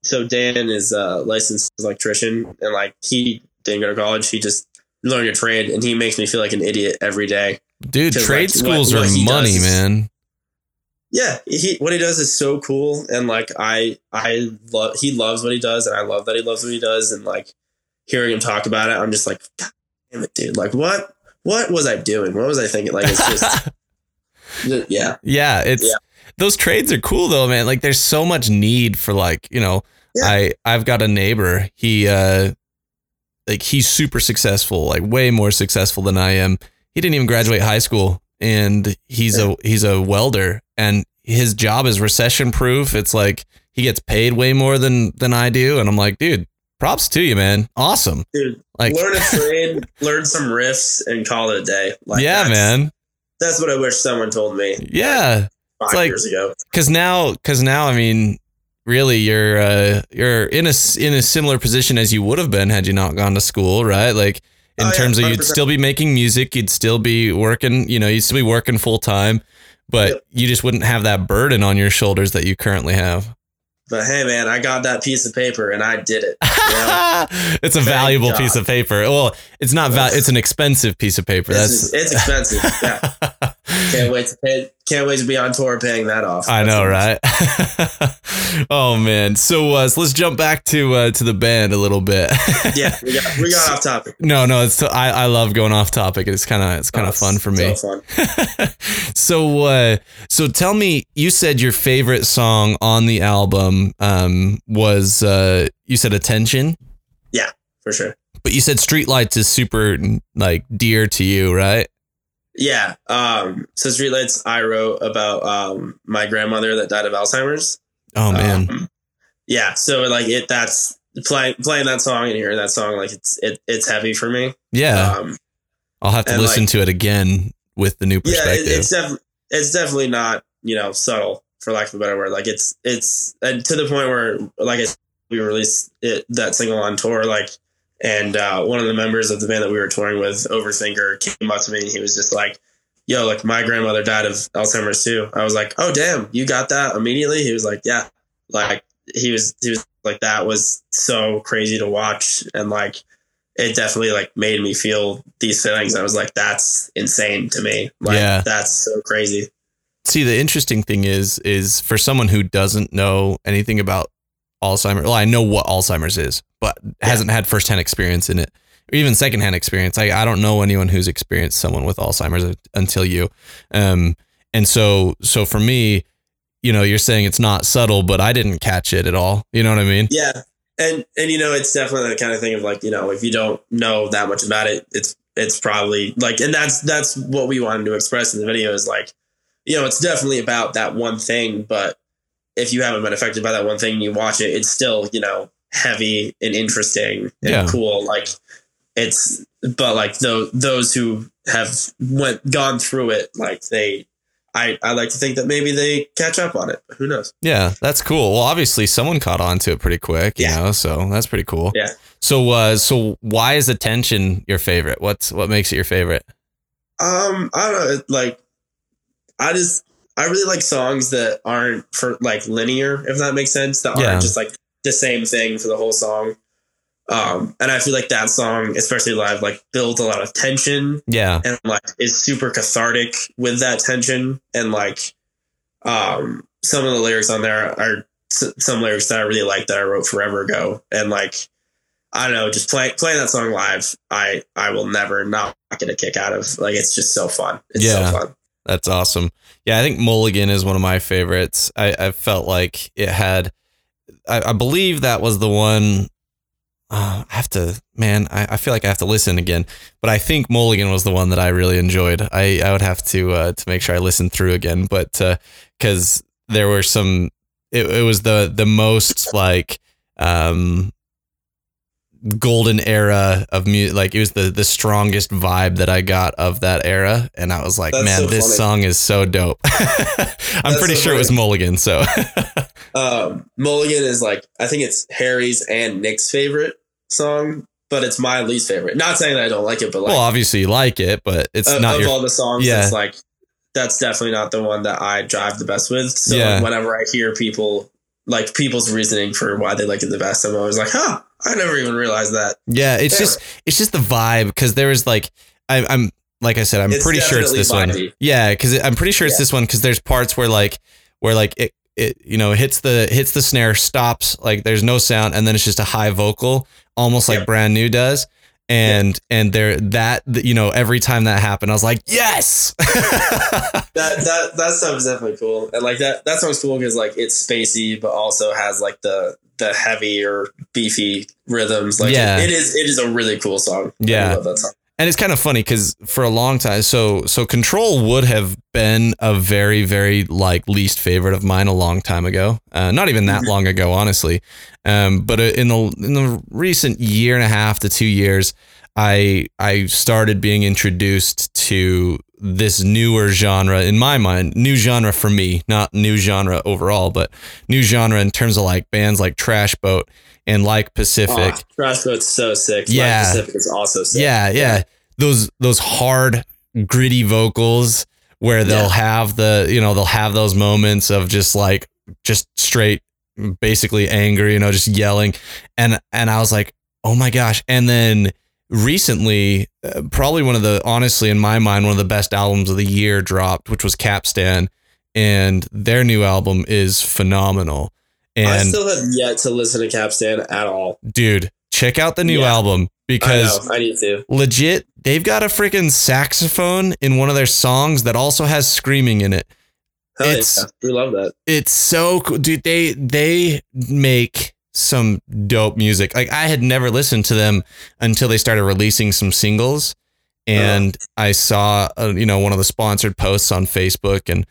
so Dan is a licensed electrician, and like he didn't go to college. He just learned a trade, and he makes me feel like an idiot every day. Dude, trade like, schools what- what are money is- man. Yeah he what he does is so cool and like i i love he loves what he does and i love that he loves what he does and like hearing him talk about it i'm just like God damn it dude. Like what what was i doing? What was i thinking? Like it's just yeah. Yeah it's Yeah. those trades are cool though man. Like there's so much need for like you know Yeah. i i've got a neighbor. He uh like he's super successful like way more successful than i am. He didn't even graduate high school and he's a he's a welder and his job is recession proof. It's like he gets paid way more than than i do and i'm like dude props to you man. Awesome. Dude like learn a trade learn some riffs and call it a day. Like yeah that's, man. that's what i wish someone told me yeah. five like- years ago. because now because now i mean really you're uh you're in a in a similar position as you would have been had you not gone to school right? Like in Oh, yeah, terms of you'd still be making music you'd still be working you know you'd still be working full time but Yep. you just wouldn't have that burden on your shoulders that you currently have. But hey man i got that piece of paper and i did it. Yeah. it's a Thank valuable God. piece of paper. Well it's not val- it's an expensive piece of paper. It's, that's it's expensive. Yeah Can't wait to pay, can't wait to be on tour paying that off. I know, right? oh man. So, uh, so let's jump back to uh, to the band a little bit. Yeah, we got we got off topic. no, no, it's I, I love going off topic. It's kind of it's kind Oh, of fun for me. So fun. so, uh, so tell me, you said your favorite song on the album um, was uh, you said "Attention," Yeah, For sure. but you said "Streetlights" is super like dear to you, right? Yeah. Um, so Streetlights I wrote about um my grandmother that died of Alzheimer's. Oh man, Um, yeah. So like it that's playing playing that song and hearing that song, like it's it, it's heavy for me. yeah. Um I'll have to listen like- to it again with the new yeah, perspective. it, it's def- it's definitely not, you know, subtle for lack of a better word. Like it's it's and to the point where like I we released it that single on tour, like and uh, one of the members of the band that we were touring with, Overthinker, came up to me and he was just like, yo, like my grandmother died of Alzheimer's too. I was like, oh damn, you got that immediately. He was like, yeah, like he was he was like that was so crazy to watch and like it definitely like made me feel these feelings. I was like, that's insane to me. Like, Yeah. that's so crazy. See, the interesting thing is, is for someone who doesn't know anything about Alzheimer's. Well, I know what Alzheimer's is, but hasn't had firsthand experience in it, or even secondhand experience. I I don't know anyone who's experienced someone with Alzheimer's until you. Um, and so so for me, you know, you're saying it's not subtle, but I didn't catch it at all. You know what I mean? Yeah. And and you know, it's definitely the kind of thing of like, you know, if you don't know that much about it, it's it's probably like and that's that's what we wanted to express in the video is like, you know, it's definitely about that one thing, but if you haven't been affected by that one thing and you watch it, it's still, you know, heavy and interesting and Yeah. cool. Like it's but like those those who have went gone through it, like they I, I like to think that maybe they catch up on it. Who knows? Yeah, that's cool. Well, obviously someone caught on to it pretty quick, you Yeah. know, so that's pretty cool. Yeah. So uh so why is attention your favorite? What's what makes it your favorite? Um, I don't know. it- Like, I just I really like songs that aren't for like linear, if that makes sense. That Yeah. aren't just like the same thing for the whole song. Um, and I feel like that song, especially live, like builds a lot of tension Yeah. and like is super cathartic with that tension. And like, um, some of the lyrics on there are s- some lyrics that I really like that I wrote forever ago. And like, I don't know, just playing playing that song live, I I will never not get a kick out of. Like, it's just so fun. It's Yeah. so fun. That's awesome. Yeah, I think Mulligan is one of my favorites. I, I felt like it had, I, I believe that was the one. Uh, I have to, man, I, I feel like I have to listen again, but I think Mulligan was the one that I really enjoyed. I, I would have to uh, to make sure I listened through again, but because there were some, it, it was the the most like um golden era of music like it was the the strongest vibe that I got of that era and I was like That's man so this funny. song is so dope I'm pretty so sure it was. Mulligan so Um, Mulligan is like I think it's Harry's and Nick's favorite song, but it's my least favorite. Not saying that I don't like it, but like well obviously you like it but it's of, not of your all the songs, Yeah. it's like that's definitely not the one that I drive the best with. So Yeah. whenever I hear people like people's reasoning for why they like it the best, I'm always like, huh, I never even realized that. yeah it's just it's just the vibe because there is like I, I'm like I said I'm It's pretty sure it's this one yeah because I'm pretty sure it's Yeah. this one because there's parts where like where like it it you know hits the hits the snare stops like there's no sound and then it's just a high vocal almost like Yep. brand new does and and there that you know every time that happened I was like yes That that that stuff is definitely cool, and like that that song's cool because like it's spacey, but also has like the the heavier, beefy rhythms. Like Yeah. it, it is it is a really cool song. Yeah. I love that song. And it's kind of funny because for a long time so so control would have been a very very like least favorite of mine a long time ago. Uh, not even that long ago honestly. Um, but uh, in the in the recent year and a half to two years i i started being introduced to this newer genre in my mind new genre for me not new genre overall but new genre in terms of like bands like trash boat and like pacific Oh, Trash Boat's so sick. Like Yeah. Pacific is also sick. yeah, yeah. Those those hard, gritty vocals where they'll Yeah. have the you know they'll have those moments of just like just straight, basically anger, you know, just yelling, and and I was like, oh my gosh. And then recently, uh, probably one of the honestly in my mind one of the best albums of the year dropped, which was Capstan, and their new album is phenomenal. And I still have yet to listen to Capstan at all. dude, check out the new Yeah. album because I know. I need to. legit they've got a freaking saxophone in one of their songs that also has screaming in it Hell It's- yeah. We love that. it's so cool dude they they make some dope music. Like i had never listened to them until they started releasing some singles. And i saw uh, you know one of the sponsored posts on facebook. And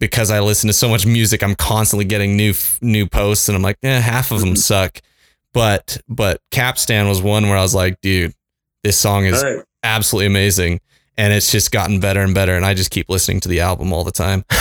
because i listen to so much music i'm constantly getting new new posts. And i'm like eh, half of them Mhm. suck. But but capstan was one where i was like dude this song is right. absolutely amazing. And it's just gotten better and better. And i just keep listening to the album all the time.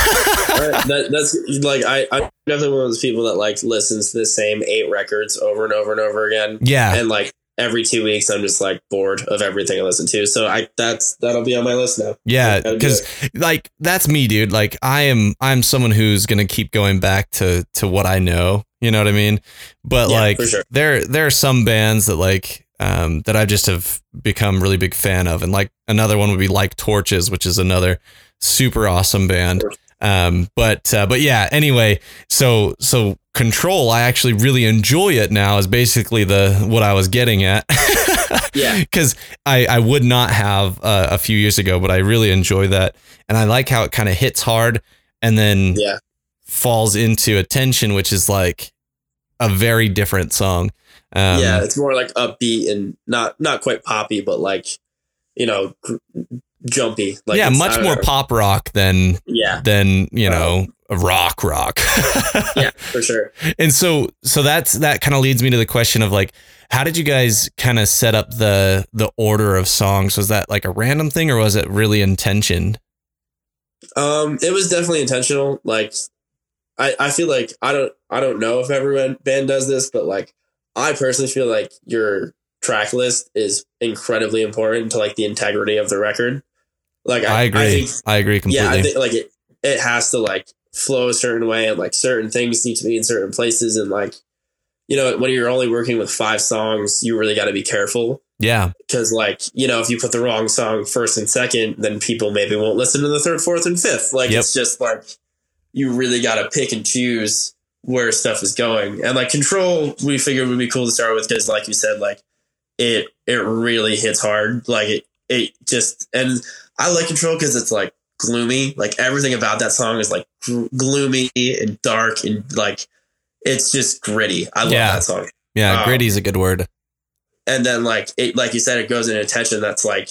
That, that's like I, I'm definitely one of those people that like listens to the same eight records over and over and over again. yeah and like every two weeks I'm just like bored of everything I listen to. So I that's that'll be on my list now. Yeah, because like that's me, dude. Like I am, I'm someone who's gonna keep going back to to what I know. You know what I mean? But Yeah, like sure. there there are some bands that like um that I just have become really big fan of, and like another one would be like Torches, which is another super awesome band. Um, but uh, but yeah. Anyway, so so Control, I actually really enjoy it now. Is basically the what I was getting at. Yeah. because I, I would not have uh, a few years ago, but I really enjoy that. And I like how it kind of hits hard and then Yeah. falls into attention, which is like a very different song. Um, yeah, it's more like upbeat and not not quite poppy, but like you know, gr- jumpy. Like yeah, much more know. pop rock than Yeah, than you know a rock rock. yeah, for sure. and so so that's that kind of leads me to the question of like how did you guys kind of set up the the order of songs was that like a random thing or was it really intentioned Um, it was definitely intentional. Like, I I feel like I don't I don't know if every band does this, but like I personally feel like your track list is incredibly important to like the integrity of the record. Like i, I, agree. I I, agree completely Yeah, I think like it, it has to like flow a certain way and like certain things need to be in certain places and like you know when you're only working with five songs, you really got to be careful. Yeah. Because like you know if you put the wrong song first and second, then people maybe won't listen to the third, fourth, and fifth. Like Yep. it's just like you really got to pick and choose where stuff is going. And like control we figured would be cool to start with because like you said like it it really hits hard. Like it it just and i like control because it's like gloomy. Like everything about that song is like gloomy and dark and like it's just gritty. I love Yeah. that song. Yeah Um, gritty's a good word. and then like it like you said it goes into Attention that's like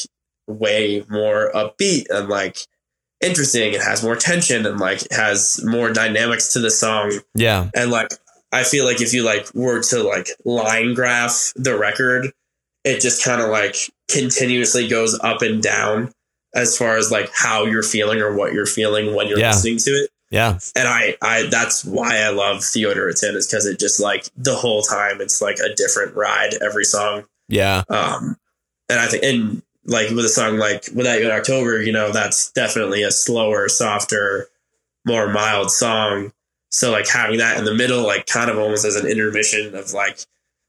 way more upbeat and like interesting. It has more tension and like has more dynamics to the song. Yeah. And like i feel like if you like were to like line graph the record it just kind of like continuously goes up and down as far as like how you're feeling or what you're feeling when you're Yeah. listening to it yeah and I, I that's why I love Deja Entendu is because it just like the whole time it's like a different ride every song. yeah Um, and I think, and like with a song like Without You in October, you know, that's definitely a slower, softer, more mild song. So like having that in the middle, like kind of almost as an intermission of like,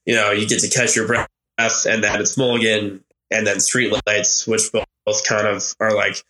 you know, you get to catch your breath and then it's Mulligan and then Streetlights, which both, both kind of are like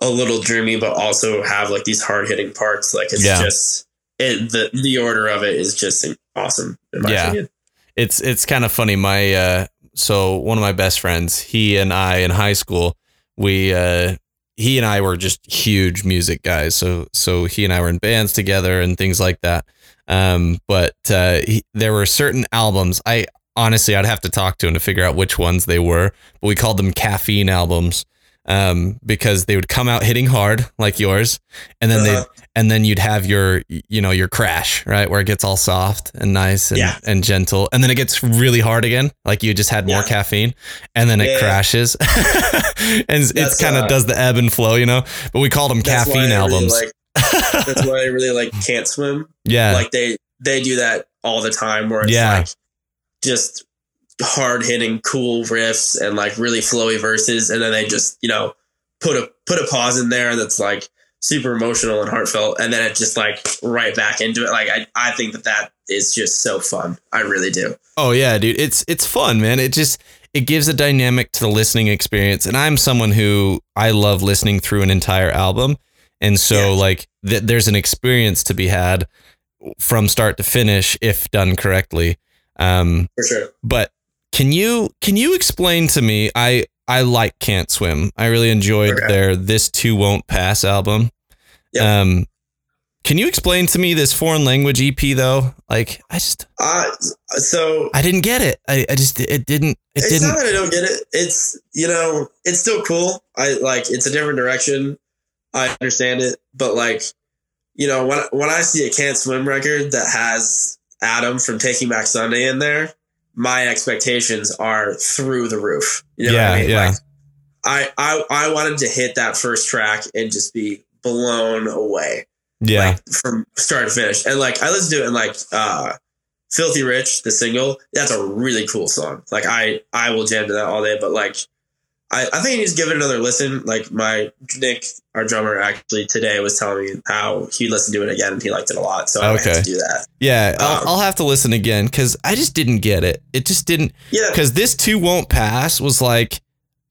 a little dreamy, but also have like these hard hitting parts. Like it's Yeah. just, it, the, the order of it is just awesome in my Yeah. opinion. it's it's kind of funny my uh so one of my best friends he and i in high school we uh he and i were just huge music guys so so he and i were in bands together and things like that um but uh he, there were certain albums i honestly i'd have to talk to him to figure out which ones they were but we called them caffeine albums um because they would come out hitting hard like yours and then Uh-huh. they and then you'd have your you know your crash right where it gets all soft and nice and, Yeah. and gentle and then it gets really hard again like you just had more Yeah. caffeine and then it Yeah. crashes and it kind of uh, does the ebb and flow you know but we called them caffeine I really albums like- that's why I really like Can't Swim. yeah Like they they do that all the time where it's Yeah. like just hard hitting cool riffs and like really flowy verses and then they just, you know, put a put a pause in there that's like super emotional and heartfelt and then it just like right back into it. Like I I think that that is just so fun. I really do. Oh yeah, dude. It's it's fun, man. It just it gives a dynamic to the listening experience. And I'm someone who I love listening through an entire album. And so Yeah. like th- there's an experience to be had from start to finish if done correctly. Um For sure. but can you can you explain to me I I like Can't Swim. I really enjoyed Okay. their This Too Won't Pass album. Yeah. Um can you explain to me this foreign language EP though? Like I just Uh so I didn't get it. I, I just it didn't it it's didn't not that I don't get it. It's you know, it's still cool. I like it's a different direction. I understand it, but like, you know, when when I see a Can't Swim record that has Adam from Taking Back Sunday in there, my expectations are through the roof. You know Yeah, I mean? yeah. Like, I, I I wanted to hit that first track and just be blown away Yeah. like from start to finish. And like I listened to it in like uh Filthy Rich, the single, that's a really cool song. Like I I will jam to that all day, but like I, I think you just give it another listen. Like my Nick, our drummer, actually today was telling me how he listened to it again and he liked it a lot. So I okay. have to do that. Yeah, um, I'll, I'll, have to listen again because I just didn't get it. It just didn't. Yeah. Because this too won't pass was like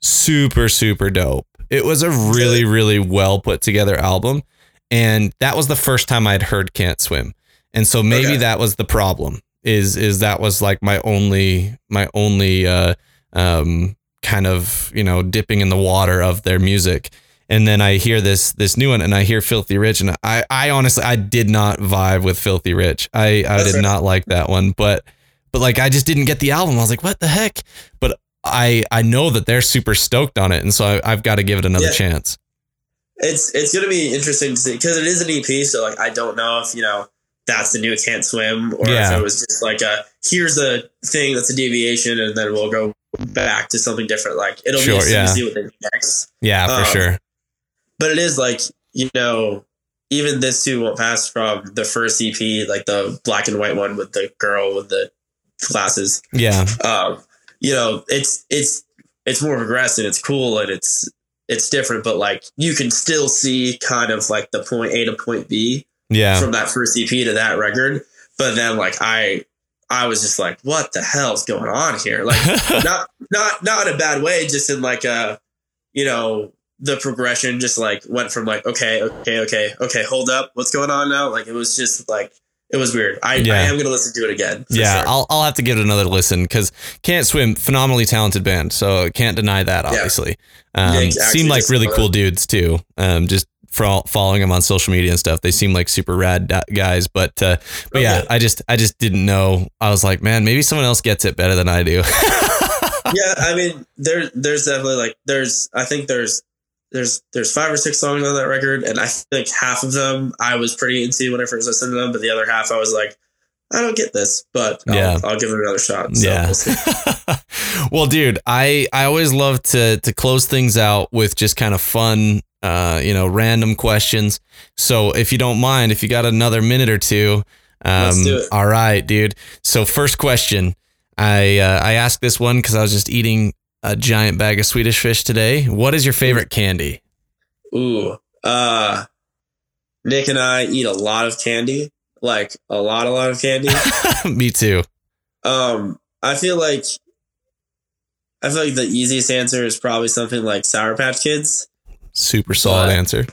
super super dope. It was a really really well put together album, and that was the first time I'd heard Can't Swim, and so maybe okay. that was the problem. Is is that was like my only my only uh um kind of you know dipping in the water of their music and then I hear this this new one and I hear Filthy Rich and I I honestly I did not vibe with Filthy Rich. I I did not like that one, but but like I just didn't get the album. I was like, what the heck? But I I know that they're super stoked on it, and so I, have got to give it another yeah. chance. It's it's gonna be interesting to see because it is an EP. So like I don't know if you know that's the new Can't Swim or yeah. if it was just like a here's a thing that's a deviation, and then we'll go back to something different. Like it'll sure, be interesting yeah. to see what they do next. Yeah, for um, sure. But it is like you know, even this too won't pass from the first EP, like the black and white one with the girl with the glasses. Yeah. Um, you know, it's it's it's more progressive. It's cool and it's it's different, but like you can still see kind of like the point A to point B. Yeah. From that first EP to that record, but then like I I was just like, what the hell's going on here? Like not not not in a bad way, just in like a you know, the progression just like went from like, okay, okay, okay, okay, hold up, what's going on now? Like it was just like it was weird. I, yeah. I am gonna listen to it again. Yeah, sure. I'll I'll have to give it another listen because Can't Swim, phenomenally talented band, so can't deny that. Obviously, yeah. Um, yeah, exactly. seem like really cool dudes too. Um, just following them on social media and stuff. They seem like super rad guys, but uh, but yeah, I just I just didn't know. I was like, man, maybe someone else gets it better than I do. yeah, I mean, there there's definitely like there's I think there's there's there's five or six songs on that record, and I think half of them I was pretty into when I first listened to them, but the other half I was like, I don't get this, but I'll, yeah. I'll give it another shot. So yeah. We'll, well, dude, I I always love to to close things out with just kind of fun uh, you know, random questions. So if you don't mind, if you got another minute or two, um, Let's do it. all right, dude. So first question, I uh, I asked this one because I was just eating a giant bag of Swedish fish today. What is your favorite candy? Ooh, uh, Nick and I eat a lot of candy, like a lot, a lot of candy. Me too. Um, I feel like I feel like the easiest answer is probably something like Sour Patch Kids. Super solid but answer.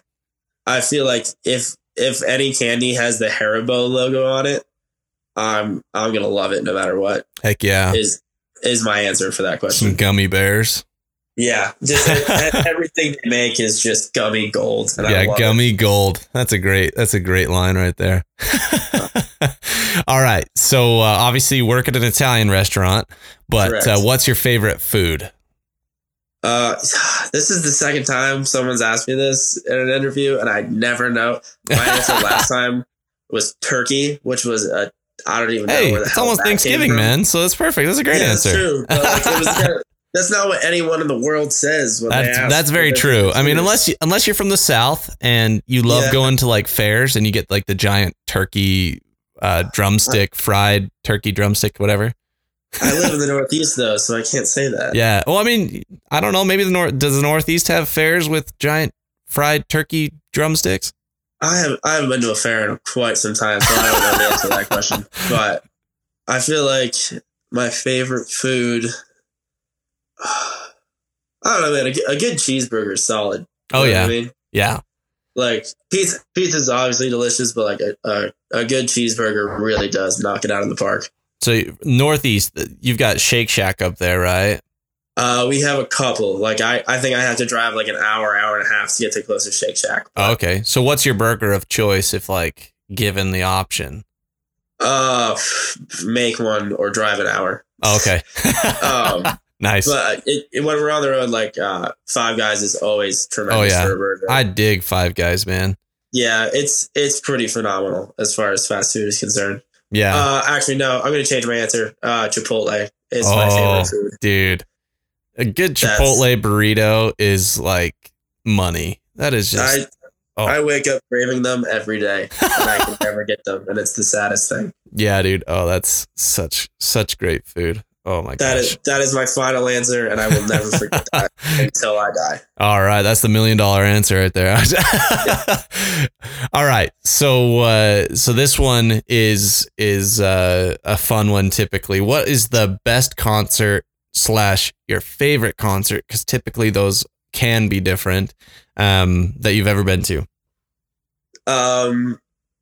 I feel like if if any candy has the Haribo logo on it, I'm I'm gonna love it no matter what. Heck yeah. Is is my answer for that question. Some gummy bears. Yeah, just everything they make is just gummy gold. yeah, gummy it. gold. That's a great. That's a great line right there. All right, so uh, obviously you work at an Italian restaurant, but uh, what's your favorite food? Uh, this is the second time someone's asked me this in an interview, and I never know. My answer last time was turkey, which was a I don't even hey, know where the it's almost Thanksgiving, man. So that's perfect. That's a great yeah, answer. That's true. Like, that's not what anyone in the world says. that's that's very true. I mean, unless you, unless you're from the South and you love yeah. going to like fairs and you get like the giant turkey uh, drumstick, fried turkey drumstick, whatever. I live in the Northeast though, so I can't say that. Yeah. Well, I mean, I don't know. Maybe the North does the Northeast have fairs with giant fried turkey drumsticks? I have I haven't been to a fair in quite some time, so I don't know the answer to that question. But I feel like my favorite food. I don't know, man. A, a good cheeseburger is solid. Oh yeah, I mean, yeah. Like pizza, pizza is obviously delicious, but like a, a a good cheeseburger really does knock it out of the park. So northeast, you've got Shake Shack up there, right? Uh, we have a couple. Like I, I think I have to drive like an hour, hour and a half to get to the closest Shake Shack. Oh, okay. So what's your burger of choice if like given the option? Uh, make one or drive an hour. Oh, okay. um, nice. But it, it, when we're on the road, like uh, Five Guys is always tremendous. Oh yeah. I dig Five Guys, man. Yeah, it's it's pretty phenomenal as far as fast food is concerned. Yeah. Uh, actually, no. I'm going to change my answer. Uh, Chipotle is oh, my favorite food. Dude, a good Chipotle That's, burrito is like money. That is just. Oh. I wake up craving them every day, and I can never get them, and it's the saddest thing. Yeah, dude. Oh, that's such such great food. Oh my That gosh. is that is my final answer, and I will never forget that until I die. All right, that's the million dollar answer right there. All right, so uh, so this one is is uh, a fun one. Typically, what is the best concert slash your favorite concert? Because typically those can be different um, that you've ever been to. Um,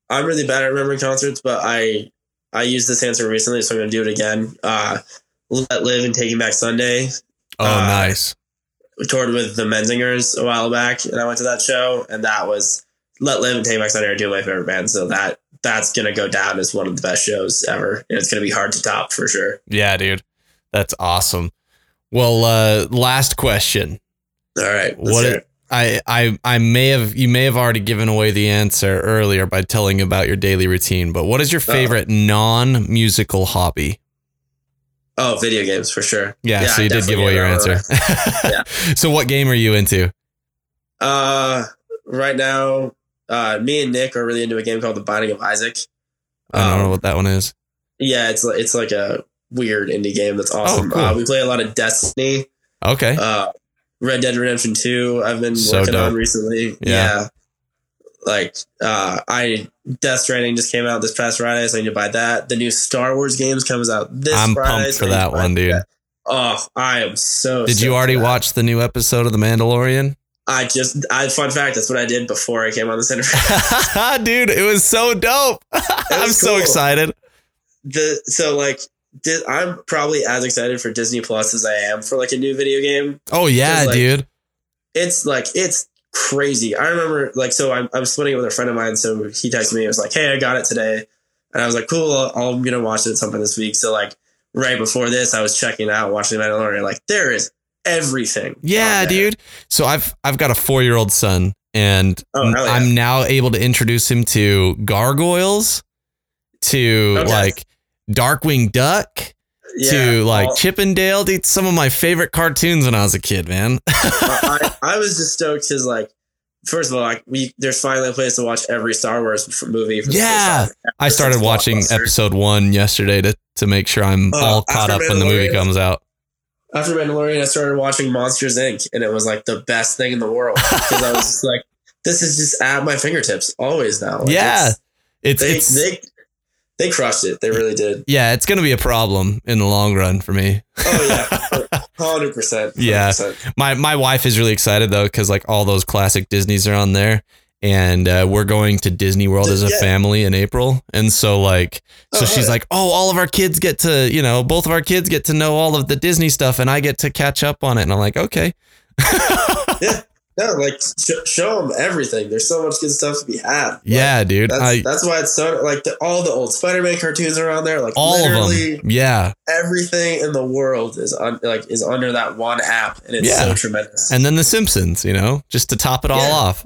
I'm really bad at remembering concerts, but I I used this answer recently, so I'm gonna do it again. Uh, Let Live and Taking Back Sunday. Oh, Uh, nice. We toured with the Menzingers a while back, and I went to that show, and that was Let Live and Taking Back Sunday are two of my favorite bands. So that that's gonna go down as one of the best shows ever, and it's gonna be hard to top for sure. Yeah, dude, that's awesome. Well, uh, last question. All right, What it-. I, I I may have you may have already given away the answer earlier by telling about your daily routine, but what is your Oh. favorite non-musical hobby? Oh, video games for sure. Yeah, Yeah, so I you did give away your answer. that So what game are you into? Uh, right now, uh, me and Nick are really into a game called The Binding of Isaac. I don't know Um, what that one is. Yeah, it's it's like a weird indie game that's awesome. Oh, cool. uh, we play a lot of Destiny, Okay. uh, Red Dead Redemption Two. I've been So working dope. on recently. Yeah. Like uh, I Death Stranding just came out this past Friday, so I need to buy that. The new Star Wars games comes out this I'm Friday. pumped for to that one, dude. that. Oh, I am so. Did you already watch the new episode of The Mandalorian? I just, I fun fact. That's what I did before I came on this interview. Dude, it was so dope. I'm so excited. the so like I'm probably as excited for Disney Plus as I am for like a new video game. Oh yeah, like, dude. It's like it's crazy. I remember like so I'm I'm splitting it with a friend of mine. So he texted me. and was like, "Hey, I got it today," and I was like, "Cool, I'll- I'm gonna watch it at some point this week." So like right before this, I was checking out watching Mandalorian. Like there is everything. Yeah, dude. So I've I've got a four year old son, and Oh, yeah. I'm now able to introduce him to gargoyles, to Okay. like Darkwing Duck, Yeah, to like all- Chip 'n Dale. Dude, some of my favorite cartoons when I was a kid, man. I, I was just stoked because like. First of all, like we, there's finally a place to watch every Star Wars movie. For the first Yeah. I started watching episode one yesterday to to make sure I'm Oh, all caught up when the movie comes out. after Mandalorian, I started watching Monsters Inc. and it was like the best thing in the world because I was just like, this is just at my fingertips always now. Like, Yeah. it's- It's they it's they crushed it. They really did. yeah, it's gonna be a problem in the long run for me. Oh yeah, hundred percent. Yeah. My my wife is really excited though because like all those classic Disney's are on there, and uh, we're going to Disney World as a Yeah. family in April, and so like so Oh, she's yeah. like, oh, all of our kids get to you know both of our kids get to know all of the Disney stuff, and I get to catch up on it, and I'm like, okay, No, like sh- show them everything. There's so much good stuff to be had. Like, yeah, dude, That's, I that's why it's so like the, all the old Spider-Man cartoons are on there. Like all literally of them, yeah, everything in the world is on like is under that one app, and it's Yeah. so tremendous. and then the Simpsons, you know, just to top it all Yeah. off.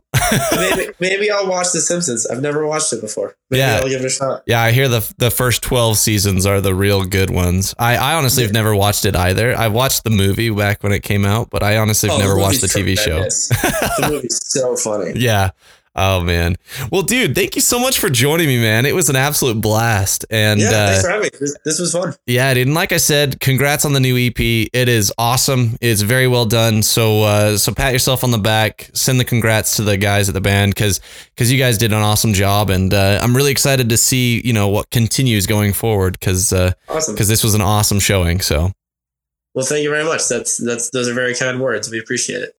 Maybe, maybe I'll watch The Simpsons. I've never watched it before. Maybe Yeah. I'll give it a shot. Yeah, I hear the the first twelve seasons are the real good ones. I, I honestly have never watched it either. I watched the movie back when it came out, but I honestly have Oh, never watched the TV show. the movie's so funny. Yeah. Oh man. Well, dude, thank you so much for joining me, man. It was an absolute blast. And yeah, uh, thanks for having me. This, this was fun. yeah, dude. And like I said, congrats on the new EP. It is awesome. It's very well done. So uh, so pat yourself on the back. Send the congrats to the guys at the band because because you guys did an awesome job. And uh, I'm really excited to see you know what continues going forward because because Awesome. this was an awesome showing. So Well, thank you very much. That's that's those are very kind words. We appreciate it.